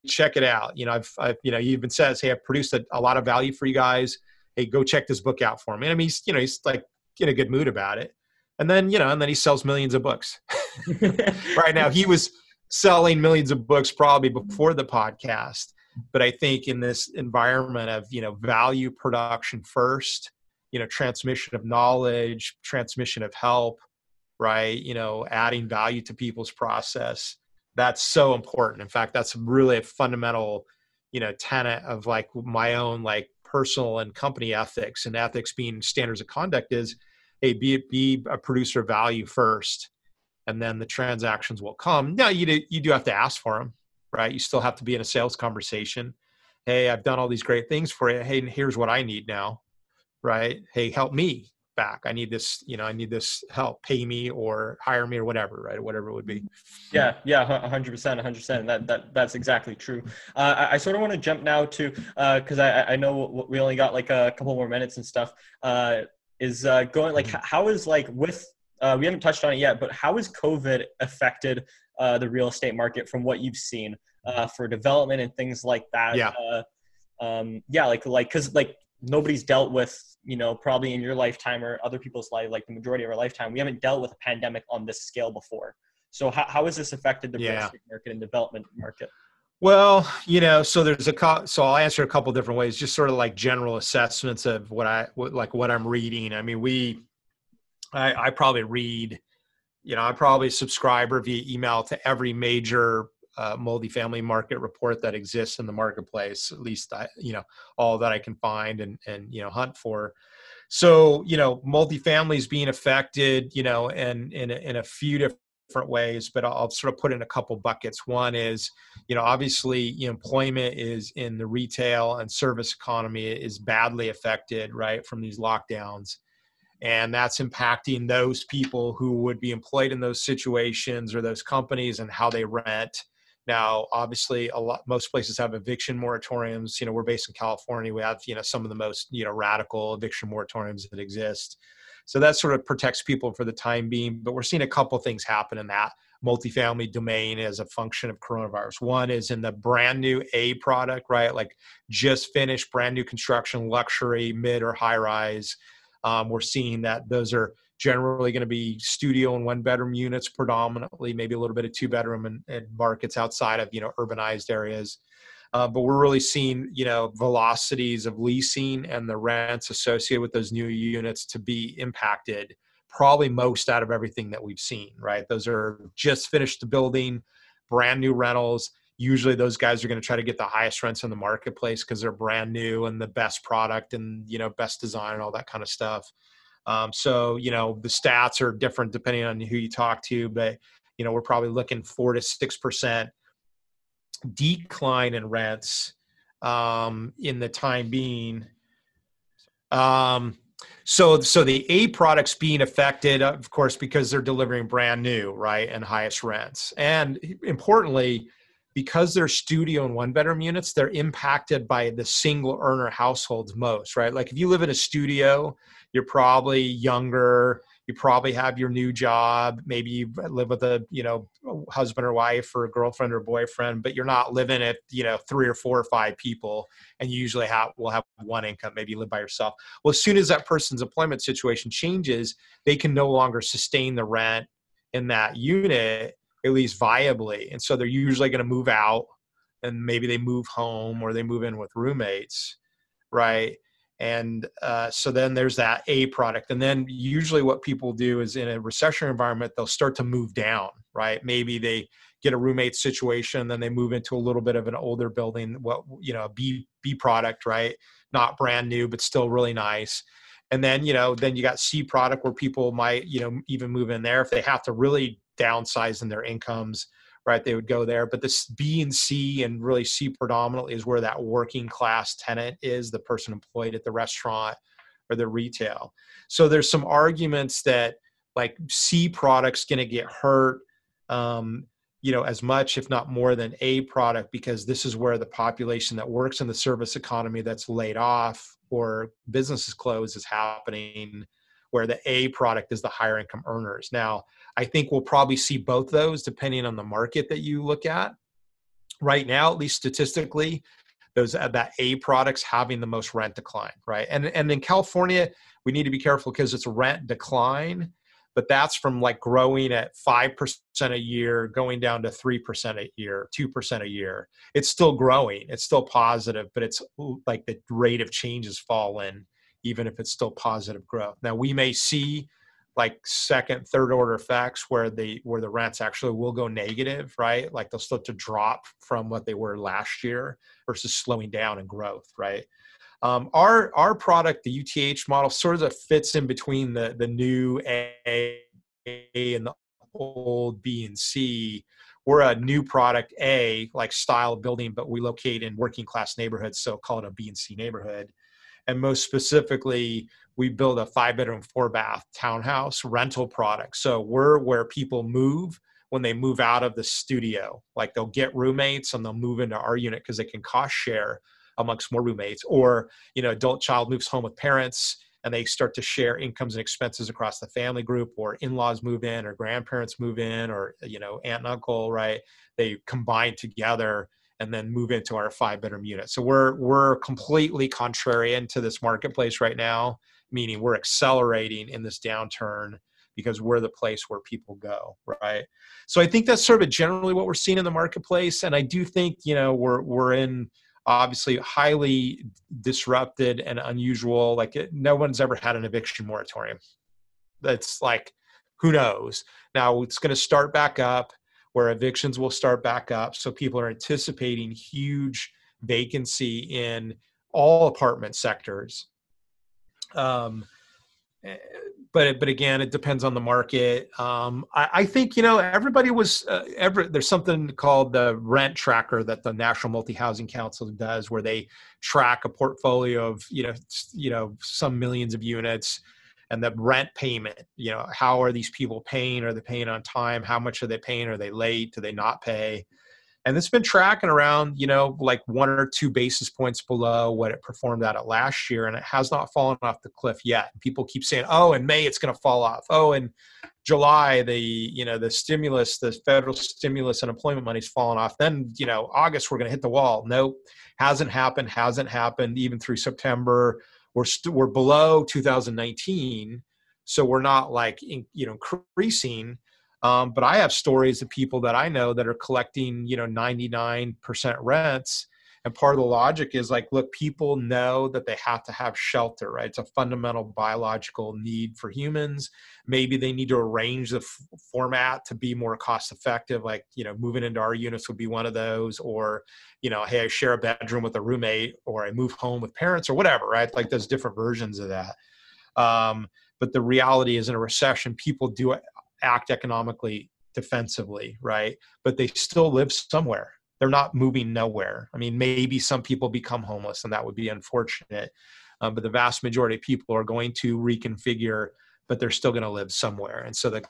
check it out. You know, I've, I've you know, he even says, Hey, I've produced a, a, lot of value for you guys. Hey, go check this book out for me. And I mean, he's, you know, he's like in a good mood about it. And then, you know, and then he sells millions of books. right now, he was selling millions of books probably before the podcast. But I think in this environment of, you know, value production first, you know transmission of knowledge transmission of help right? You know adding value to people's process. That's so important. In fact that's really a fundamental you know tenet of like my own like personal and company ethics and ethics being standards of conduct is hey be, be a producer of value first and then the transactions will come now you do, you do have to ask for them right you still have to be in a sales conversation hey i've done all these great things for you hey here's what i need now right? Hey, help me back. I need this, you know, I need this help, pay me or hire me or whatever, right? Whatever it would be. Yeah. Yeah. hundred percent, hundred percent. That, that, that's exactly true. Uh, I, I, sort of want to jump now to, uh, cause I, I know we only got like a couple more minutes and stuff, uh, is, uh, going like, mm-hmm. how is like with, uh, we haven't touched on it yet, but how has COVID affected, uh, the real estate market from what you've seen, uh, for development and things like that? Yeah. Uh, um, yeah, like, like, cause like nobody's dealt with you know probably in your lifetime or other people's life like the majority of our lifetime we haven't dealt with a pandemic on this scale before so how, how has this affected the yeah. real estate market and development market well you know so there's a co- so i'll answer a couple different ways just sort of like general assessments of what i what, like what i'm reading i mean we i i probably read you know i probably subscriber via email to every major uh, multifamily market report that exists in the marketplace, at least I, you know, all that I can find and, and, you know, hunt for. So, you know, multifamily is being affected, you know, and in, in a few different ways, but I'll sort of put in a couple buckets. One is, you know, obviously employment is in the retail and service economy is badly affected, right, from these lockdowns. And that's impacting those people who would be employed in those situations or those companies and how they rent now, obviously, a lot most places have eviction moratoriums. You know, we're based in California. We have you know some of the most you know radical eviction moratoriums that exist. So that sort of protects people for the time being. But we're seeing a couple things happen in that multifamily domain as a function of coronavirus. One is in the brand new A product, right? Like just finished brand new construction, luxury, mid or high rise. Um, we're seeing that those are generally going to be studio and one bedroom units predominantly, maybe a little bit of two bedroom and, and markets outside of, you know, urbanized areas. Uh, but we're really seeing, you know, velocities of leasing and the rents associated with those new units to be impacted probably most out of everything that we've seen, right? Those are just finished the building, brand new rentals. Usually those guys are going to try to get the highest rents in the marketplace because they're brand new and the best product and, you know, best design and all that kind of stuff. Um, so, you know, the stats are different depending on who you talk to, but, you know, we're probably looking four to 6% decline in rents um, in the time being. Um, So, so the A products being affected, of course, because they're delivering brand new, right, and highest rents, and importantly, because they're studio and one bedroom units, they're impacted by the single earner households most, right? Like if you live in a studio, you're probably younger, you probably have your new job, maybe you live with a, you know, husband or wife or a girlfriend or boyfriend, but you're not living at, you know, three or four or five people and you usually have will have one income, maybe you live by yourself. Well, as soon as that person's employment situation changes, they can no longer sustain the rent in that unit at least viably. And so they're usually going to move out and maybe they move home or they move in with roommates, right? And uh, so then there's that A product. And then usually what people do is in a recession environment, they'll start to move down, right? Maybe they get a roommate situation, then they move into a little bit of an older building, what, you know, a B, B product, right? Not brand new, but still really nice and then you know then you got c product where people might you know even move in there if they have to really downsizing their incomes right? They would go there. But this b and c and really c predominantly is where that working class tenant is the person employed at the restaurant or the retail. So there's some arguments that like c products going to get hurt um, you know as much if not more than a product because this is where the population that works in the service economy that's laid off or businesses closed is happening where the a product is the higher income earners. Now I think we'll probably see both those depending on the market that you look at. Right now, at least statistically, those uh, that A products having the most rent decline, right? And and in California, we need to be careful because it's rent decline, but that's from like growing at five percent a year, going down to three percent a year, two percent a year. It's still growing, it's still positive, but it's like the rate of change has fallen, even if it's still positive growth. Now we may see like second third order effects where the where the rents actually will go negative right? Like they'll start to drop from what they were last year versus slowing down in growth right? Um, our our product the uth model sort of fits in between the the new a and the old b and c. We're a new product a like style building but we locate in working class neighborhoods so call it a b and c neighborhood. And most specifically we build a five bedroom four bath townhouse rental product. So we're where people move when they move out of the studio. Like they'll get roommates and they'll move into our unit because they can cost share amongst more roommates. Or you know adult child moves home with parents and they start to share incomes and expenses across the family group or in-laws move in or grandparents move in or you know aunt and uncle right? They combine together and then move into our five bedroom unit. So we're we're completely contrarian to this marketplace right now, meaning we're accelerating in this downturn because we're the place where people go, right? So I think that's sort of generally what we're seeing in the marketplace, and I do think you know we're we're in obviously highly disrupted and unusual. Like no one's ever had an eviction moratorium. That's like who knows now it's going to start back up where evictions will start back up. So people are anticipating huge vacancy in all apartment sectors. Um, eh, but but again, it depends on the market. Um, I, I, think you know everybody was uh, ever. There's something called the rent tracker that the National Multi Housing Council does, where they track a portfolio of you know you know some millions of units and the rent payment you know how are these people paying are they paying on time how much are they paying are they late do they not pay and it's been tracking around you know like one or two basis points below what it performed at last year and it has not fallen off the cliff yet. People keep saying oh in may it's going to fall off. Oh in july the you know the stimulus the federal stimulus and employment money's fallen off. Then you know august we're going to hit the wall. Nope. Hasn't happened hasn't happened even through september. We're st- we're below 2019 so we're not like you know increasing um, but i have stories of people that i know that are collecting you know 99% rents and part of the logic is like look people know that they have to have shelter right? It's a fundamental biological need for humans. Maybe they need to arrange the f- format to be more cost effective like you know moving into our units would be one of those or you know hey i share a bedroom with a roommate or i move home with parents or whatever right? Like there's different versions of that. Um, but the reality is in a recession people do act economically defensively right but they still live somewhere they're not moving nowhere. I mean, maybe some people become homeless, and that would be unfortunate. um, but the vast majority of people are going to reconfigure but they're still going to live somewhere and so the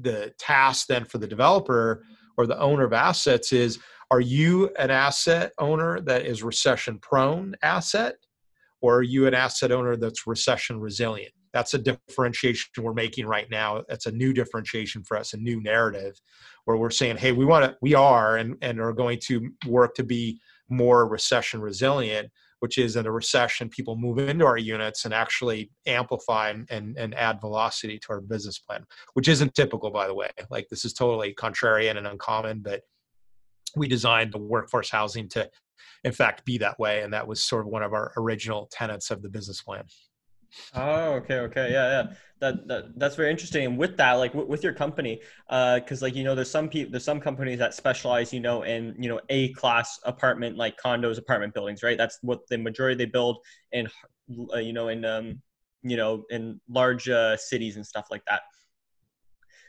the task then for the developer or the owner of assets is are you an asset owner that is recession prone asset or are you an asset owner that's recession resilient that's a differentiation we're making right now. That's a new differentiation for us a new narrative where we're saying hey we want to we are and and are going to work to be more recession resilient which is in a recession people move into our units and actually amplify and, and add velocity to our business plan which isn't typical by the way. Like this is totally contrarian and uncommon but we designed the workforce housing to in fact be that way and that was sort of one of our original tenets of the business plan Oh, okay, okay, yeah, yeah. That, that that's very interesting. And with that, like w- with your company, uh, because uh, like you know, there's some people, there's some companies that specialize, you know, in you know a class apartment like condos, apartment buildings, right? That's what the majority they build in, uh, you know, in um, you know, in large uh, cities and stuff like that.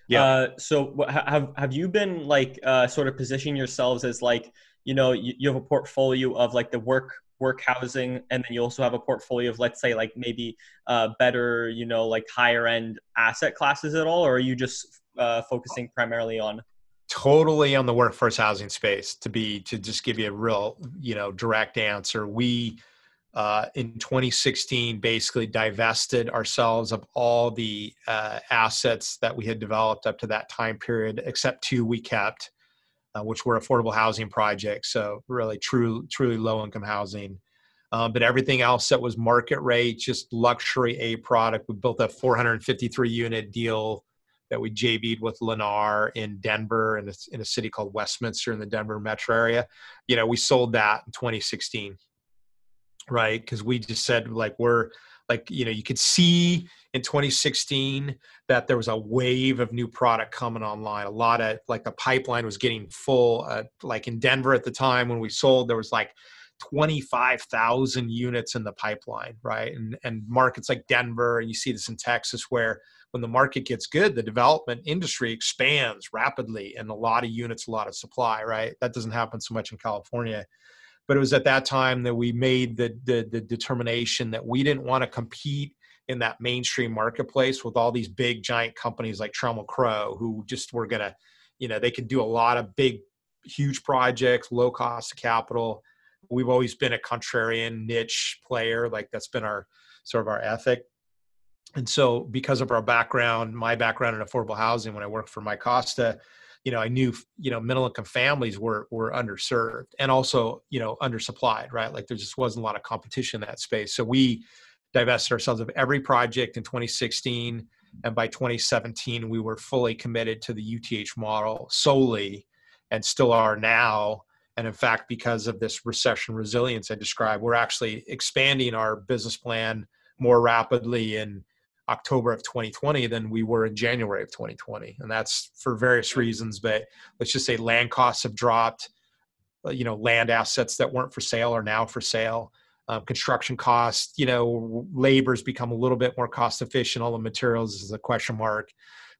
Yeah. Uh, so have have you been like uh, sort of positioning yourselves as like you know you, you have a portfolio of like the work work housing and then you also have a portfolio of let's say like maybe uh, better you know like higher end asset classes at all or are you just uh, focusing primarily on totally on the workforce housing space to be to just give you a real you know direct answer. We uh, in 2016 basically divested ourselves of all the uh, assets that we had developed up to that time period except two we kept uh, which were affordable housing projects. So really, true, truly low income housing. Um, but everything else that was market rate, just luxury A product. We built a 453 unit deal that we JV'd with Lennar in Denver in a, in a city called Westminster in the Denver metro area. You know, we sold that in 2016, right? Because we just said like we're like you know you could see in 2016 that there was a wave of new product coming online. A lot of like the pipeline was getting full uh, like in denver at the time when we sold there was like 25,000 units in the pipeline right? And and markets like denver and you see this in texas where when the market gets good the development industry expands rapidly and a lot of units a lot of supply right? That doesn't happen so much in california. But it was at that time that we made the, the, the determination that we didn't want to compete in that mainstream marketplace with all these big giant companies like Trammell Crow who just were to, you know, they could do a lot of big, huge projects, low cost of capital. We've always been a contrarian niche player. Like that's been our sort of our ethic. And so because of our background, my background in affordable housing, when I worked for Mike Costa, you know, I knew, you know, middle income families were were underserved and also, you know, undersupplied, right? Like there just wasn't a lot of competition in that space. So we divested ourselves of every project in 2016 and by 2017 we were fully committed to the UTH model solely and still are now and in fact because of this recession resilience i described we're actually expanding our business plan more rapidly in October of 2020 than we were in January of 2020. And that's for various reasons, but let's just say land costs have dropped. You know, land assets that weren't for sale are now for sale. Um, construction costs, you know, labor's become a little bit more cost efficient. All the materials is a question mark.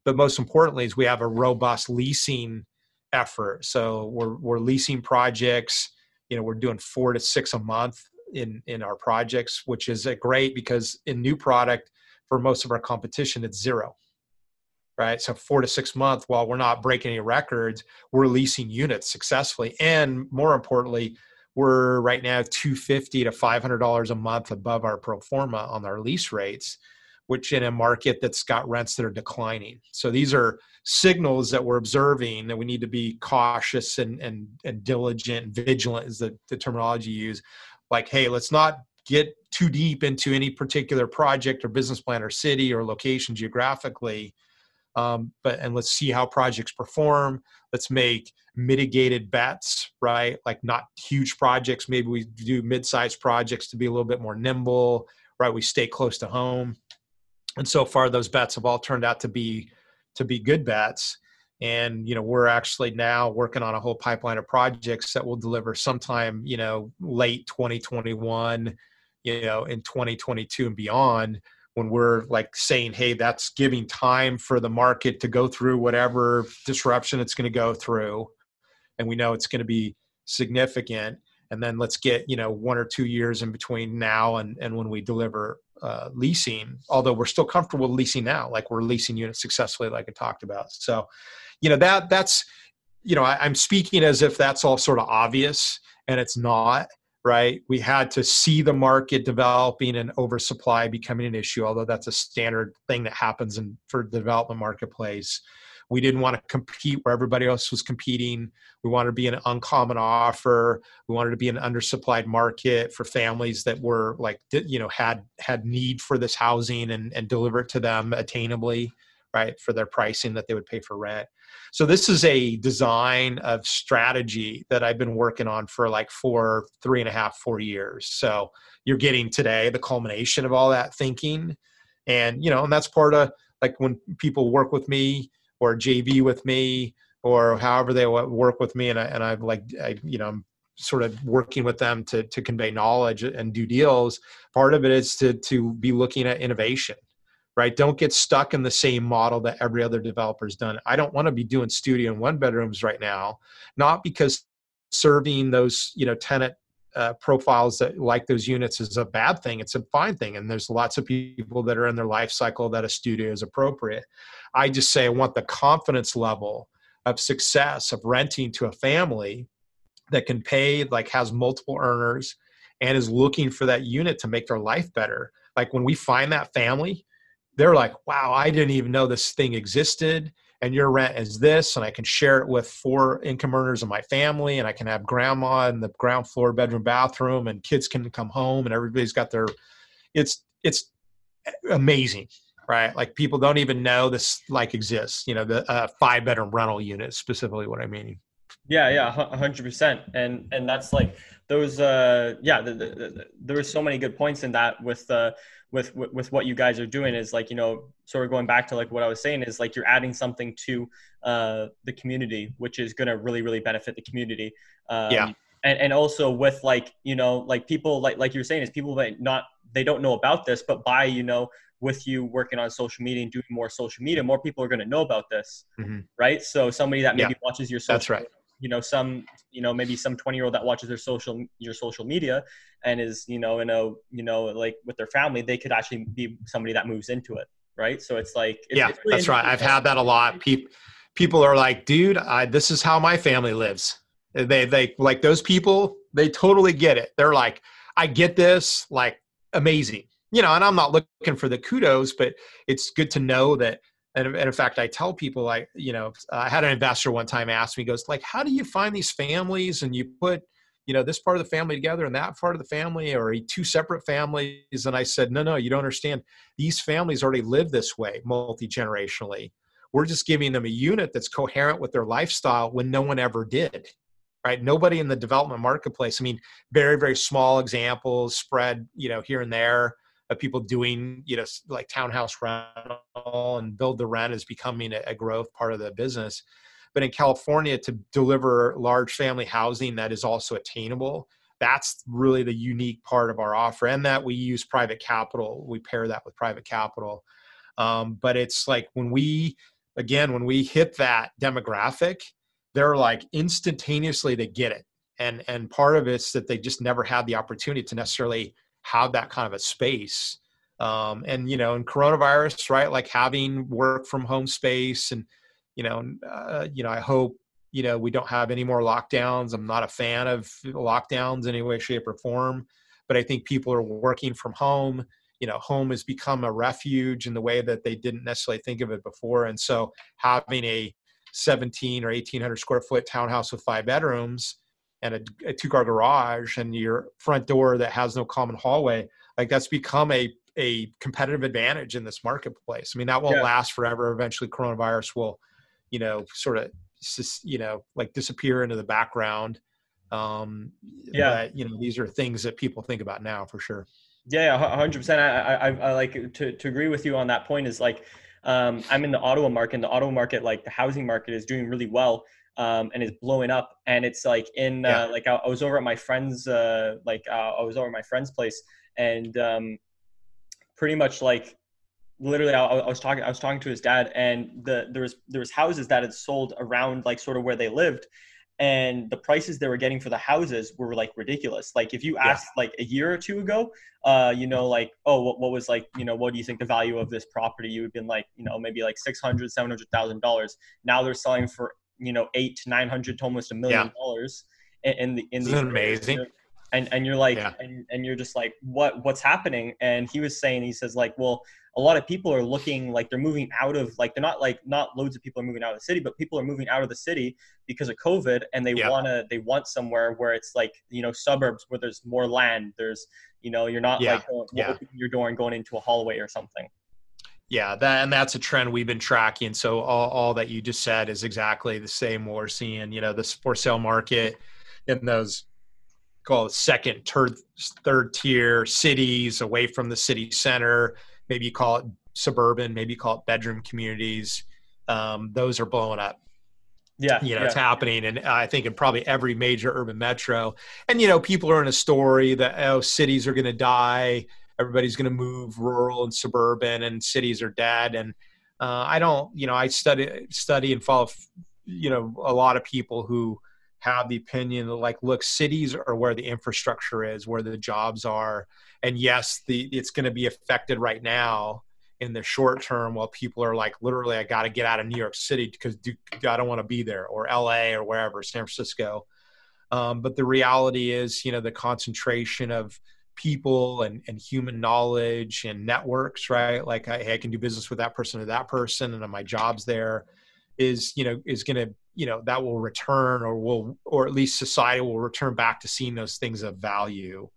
But most importantly is we have a robust leasing effort. So we're, we're leasing projects, you know, we're doing four to six a month in, in our projects, which is great because in new product, for most of our competition, it's zero. Right. So four to six months, while we're not breaking any records, we're leasing units successfully. And more importantly, we're right now 250 to $500 a month above our pro forma on our lease rates which in a market that's got rents that are declining. So these are signals that we're observing that we need to be cautious and and, and diligent and vigilant is the, the terminology you use. Like hey let's not get too deep into any particular project or business plan or city or location geographically um, but and let's see how projects perform. Let's make mitigated bets right? Like not huge projects. Maybe we do mid-sized projects to be a little bit more nimble right? We stay close to home. And so far those bets have all turned out to be to be good bets. And you know we're actually now working on a whole pipeline of projects that will deliver sometime you know late 2021 you know in 2022 and beyond when we're like saying hey that's giving time for the market to go through whatever disruption it's going to go through and we know it's going to be significant and then let's get you know one or two years in between now and and when we deliver uh, leasing although we're still comfortable leasing now like we're leasing units successfully like i talked about. So you know that that's you know I, i'm speaking as if that's all sort of obvious and it's not right we had to see the market developing and oversupply becoming an issue although that's a standard thing that happens in for the development marketplace we didn't want to compete where everybody else was competing. We wanted to be an uncommon offer. We wanted to be an undersupplied market for families that were like, you know, had had need for this housing and, and deliver it to them attainably, right, for their pricing that they would pay for rent. So this is a design of strategy that I've been working on for like four, three and a half, four years. So you're getting today the culmination of all that thinking. And, you know, and that's part of like when people work with me, or JV with me or however they work with me and I and I've like I you know I'm sort of working with them to to convey knowledge and do deals part of it is to to be looking at innovation right? Don't get stuck in the same model that every other developer's done. I don't want to be doing studio and one bedrooms right now not because serving those you know tenant uh, profiles that like those units is a bad thing it's a fine thing and there's lots of people that are in their life cycle that a studio is appropriate. I just say I want the confidence level of success of renting to a family that can pay, like has multiple earners and is looking for that unit to make their life better. Like when we find that family, they're like, wow, I didn't even know this thing existed. And your rent is this, and I can share it with four income earners in my family, and I can have grandma in the ground floor bedroom bathroom, and kids can come home, and everybody's got their. It's it's amazing right? Like people don't even know this like exists. You know, the uh, five bedroom rental unit specifically what I mean. Yeah, yeah, hundred percent, and and that's like those. Uh, yeah, the, the, the, there were so many good points in that with uh, with with what you guys are doing is like you know sort of going back to like what I was saying is like you're adding something to uh, the community, which is going to really really benefit the community. Um, yeah. And, and also with like you know like people like like you're saying is people that not they don't know about this but by you know with you working on social media and doing more social media, more people are going to know about this, mm-hmm. right? So somebody that maybe yeah, watches your social, that's right. You know, some you know maybe some twenty year old that watches their social your social media and is you know in a you know like with their family, they could actually be somebody that moves into it, right? So it's like it's, yeah, it's really that's right. I've had that a lot. People people are like, dude, I, this is how my family lives. They they like those people. They totally get it. They're like, I get this. Like amazing you know, and I'm not looking for the kudos, but it's good to know that. And, in fact, I tell people, I you know, I had an investor one time ask me, goes, like, how do you find these families and you put, you know, this part of the family together and that part of the family or two separate families? And I said, no, no, you don't understand. These families already live this way multi generationally. We're just giving them a unit that's coherent with their lifestyle when no one ever did right nobody in the development marketplace i mean very very small examples spread you know here and there of people doing you know like townhouse rental and build the rent is becoming a, a growth part of the business. But in california to deliver large family housing that is also attainable that's really the unique part of our offer and that we use private capital. We pair that with private capital. Um, but it's like when we again when we hit that demographic they're like instantaneously they get it. And and part of it's that they just never had the opportunity to necessarily have that kind of a space. Um, and you know, in coronavirus, right? Like having work from home space, and you know, uh, you know, I hope you know we don't have any more lockdowns. I'm not a fan of lockdowns in any way, shape, or form, but I think people are working from home. You know, home has become a refuge in the way that they didn't necessarily think of it before, and so having a 17 or 1800 square foot townhouse with five bedrooms and a, a two car garage and your front door that has no common hallway like that's become a a competitive advantage in this marketplace. I mean that won't yeah. last forever. Eventually coronavirus will you know sort of you know like disappear into the background. Um yeah. but, you know these are things that people think about now for sure. Yeah 100% I, I i like to to agree with you on that point is like um i'm in the ottawa market and the ottawa market like the housing market is doing really well um, and is blowing up. And it's like in uh, yeah. uh, like I, I, was over at my friend's uh, like uh, I was over at my friend's place, and um, pretty much like literally I, I, was talking I was talking to his dad, and the there was there was houses that had sold around like sort of where they lived, and the prices they were getting for the houses were like ridiculous. Like if you asked yeah. like a year or two ago, uh, you know, like, oh, what, what was like, you know, what do you think the value of this property? You would have been like, you know, maybe like six hundred, seven hundred thousand dollars. Now they're selling for, you know, eight to nine hundred to almost a million dollars. In, in the in the amazing and and you're like yeah. and, and you're just like what what's happening and he was saying he says like well a lot of people are looking like they're moving out of like they're not like not loads of people are moving out of the city but people are moving out of the city because of covid and they yeah. want to they want somewhere where it's like you know suburbs where there's more land there's you know you're not yeah. like going, yeah. opening your door and going into a hallway or something yeah that and that's a trend we've been tracking so all, all that you just said is exactly the same we're seeing you know this for sale market in those call it second, third, third tier cities away from the city center. Maybe you call it suburban, maybe you call it bedroom communities. Um, those are blowing up. Yeah, you know, yeah. it's happening, and I think in probably every major urban metro. And you know, people are in a story that oh, cities are going to die. Everybody's going to move rural and suburban, and cities are dead. And uh, I don't, you know, I study study and follow, you know, a lot of people who have the opinion that like look cities are where the infrastructure is where the jobs are and yes the it's going to be affected right now in the short term while people are like literally i got to get out of new york city because i don't want to be there or la or wherever san francisco um, but the reality is you know the concentration of people and, and human knowledge and networks right? Like I, I can do business with that person or that person and my job's there is you know is going to you know that will return or will or at least society will return back to seeing those things of value.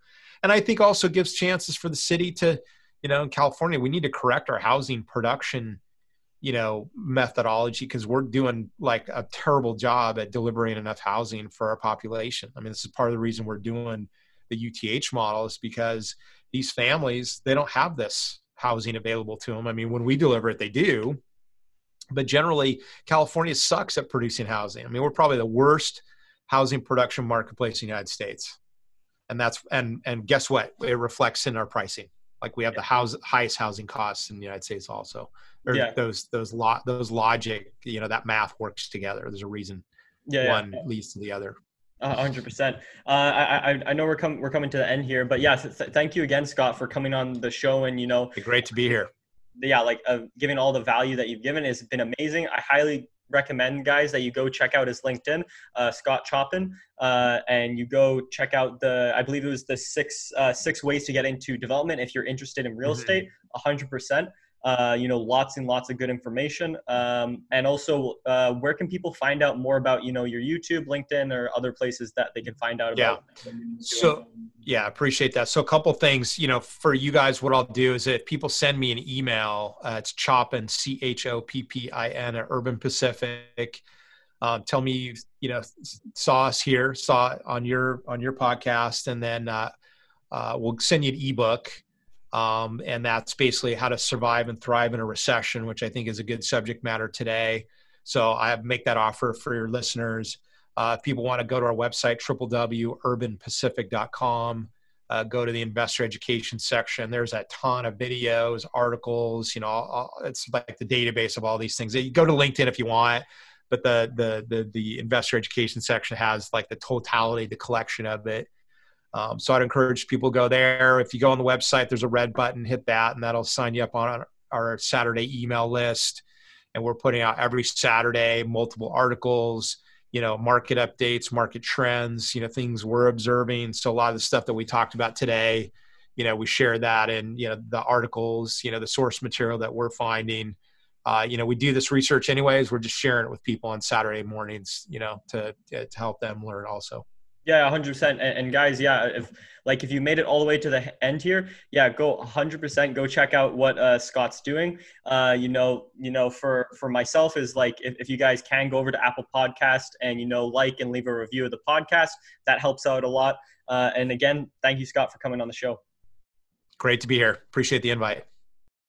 And i think also gives chances for the city to you know in california we need to correct our housing production you know methodology because we're doing like a terrible job at delivering enough housing for our population. I mean this is part of the reason we're doing the uth model is because these families they don't have this housing available to them i mean when we deliver it they do. But generally california sucks at producing housing. I mean we're probably the worst housing production marketplace in the united states. And that's and and guess what? It reflects in our pricing. Like we have the house highest housing costs in the united states also. Or yeah. those those lot those logic you know that math works together. There's a reason yeah, one yeah. leads to the other hundred uh, percent. Uh, I, I know we're coming we're coming to the end here, but yes, th- thank you again, Scott, for coming on the show. And you know, great to be here yeah, like uh, giving all the value that you've given has been amazing. I highly recommend guys that you go check out his LinkedIn, uh, Scott Choppin, uh, and you go check out the I believe it was the six uh, six ways to get into development if you're interested in real mm-hmm. estate. hundred percent. Uh, you know, lots and lots of good information. Um, and also, uh, where can people find out more about, you know, your YouTube, LinkedIn, or other places that they can find out about? yeah. So, yeah, appreciate that. So, a couple things, you know, for you guys, what I'll do is if people send me an email, uh, it's Choppin, C H O P P I N, at Urban Pacific. Um, tell me, you know, saw us here, saw on your on your podcast, and then uh, uh, we'll send you an ebook um, and that's basically how to survive and thrive in a recession, which I think is a good subject matter today. So I make that offer for your listeners. Uh, if people want to go to our website, www.urbanpacific.com, uh, go to the investor education section. There's a ton of videos, articles. You know, it's like the database of all these things. You go to LinkedIn if you want, but the the the, the investor education section has like the totality, the collection of it. Um, so I'd encourage people to go there. If you go on the website, there's a red button, hit that, and that'll sign you up on our Saturday email list. And we're putting out every Saturday multiple articles, you know, market updates, market trends, you know, things we're observing. So a lot of the stuff that we talked about today, you know, we share that in, you know, the articles, you know, the source material that we're finding. Uh, you know, we do this research anyways. We're just sharing it with people on Saturday mornings, you know, to to help them learn also. Yeah, hundred percent. And guys, yeah, if like if you made it all the way to the end here, yeah, go hundred percent. Go check out what uh, Scott's doing. Uh, you know, you know, for for myself is like if, if you guys can go over to Apple Podcast and you know like and leave a review of the podcast, that helps out a lot. Uh, and again, thank you, Scott, for coming on the show. Great to be here. Appreciate the invite.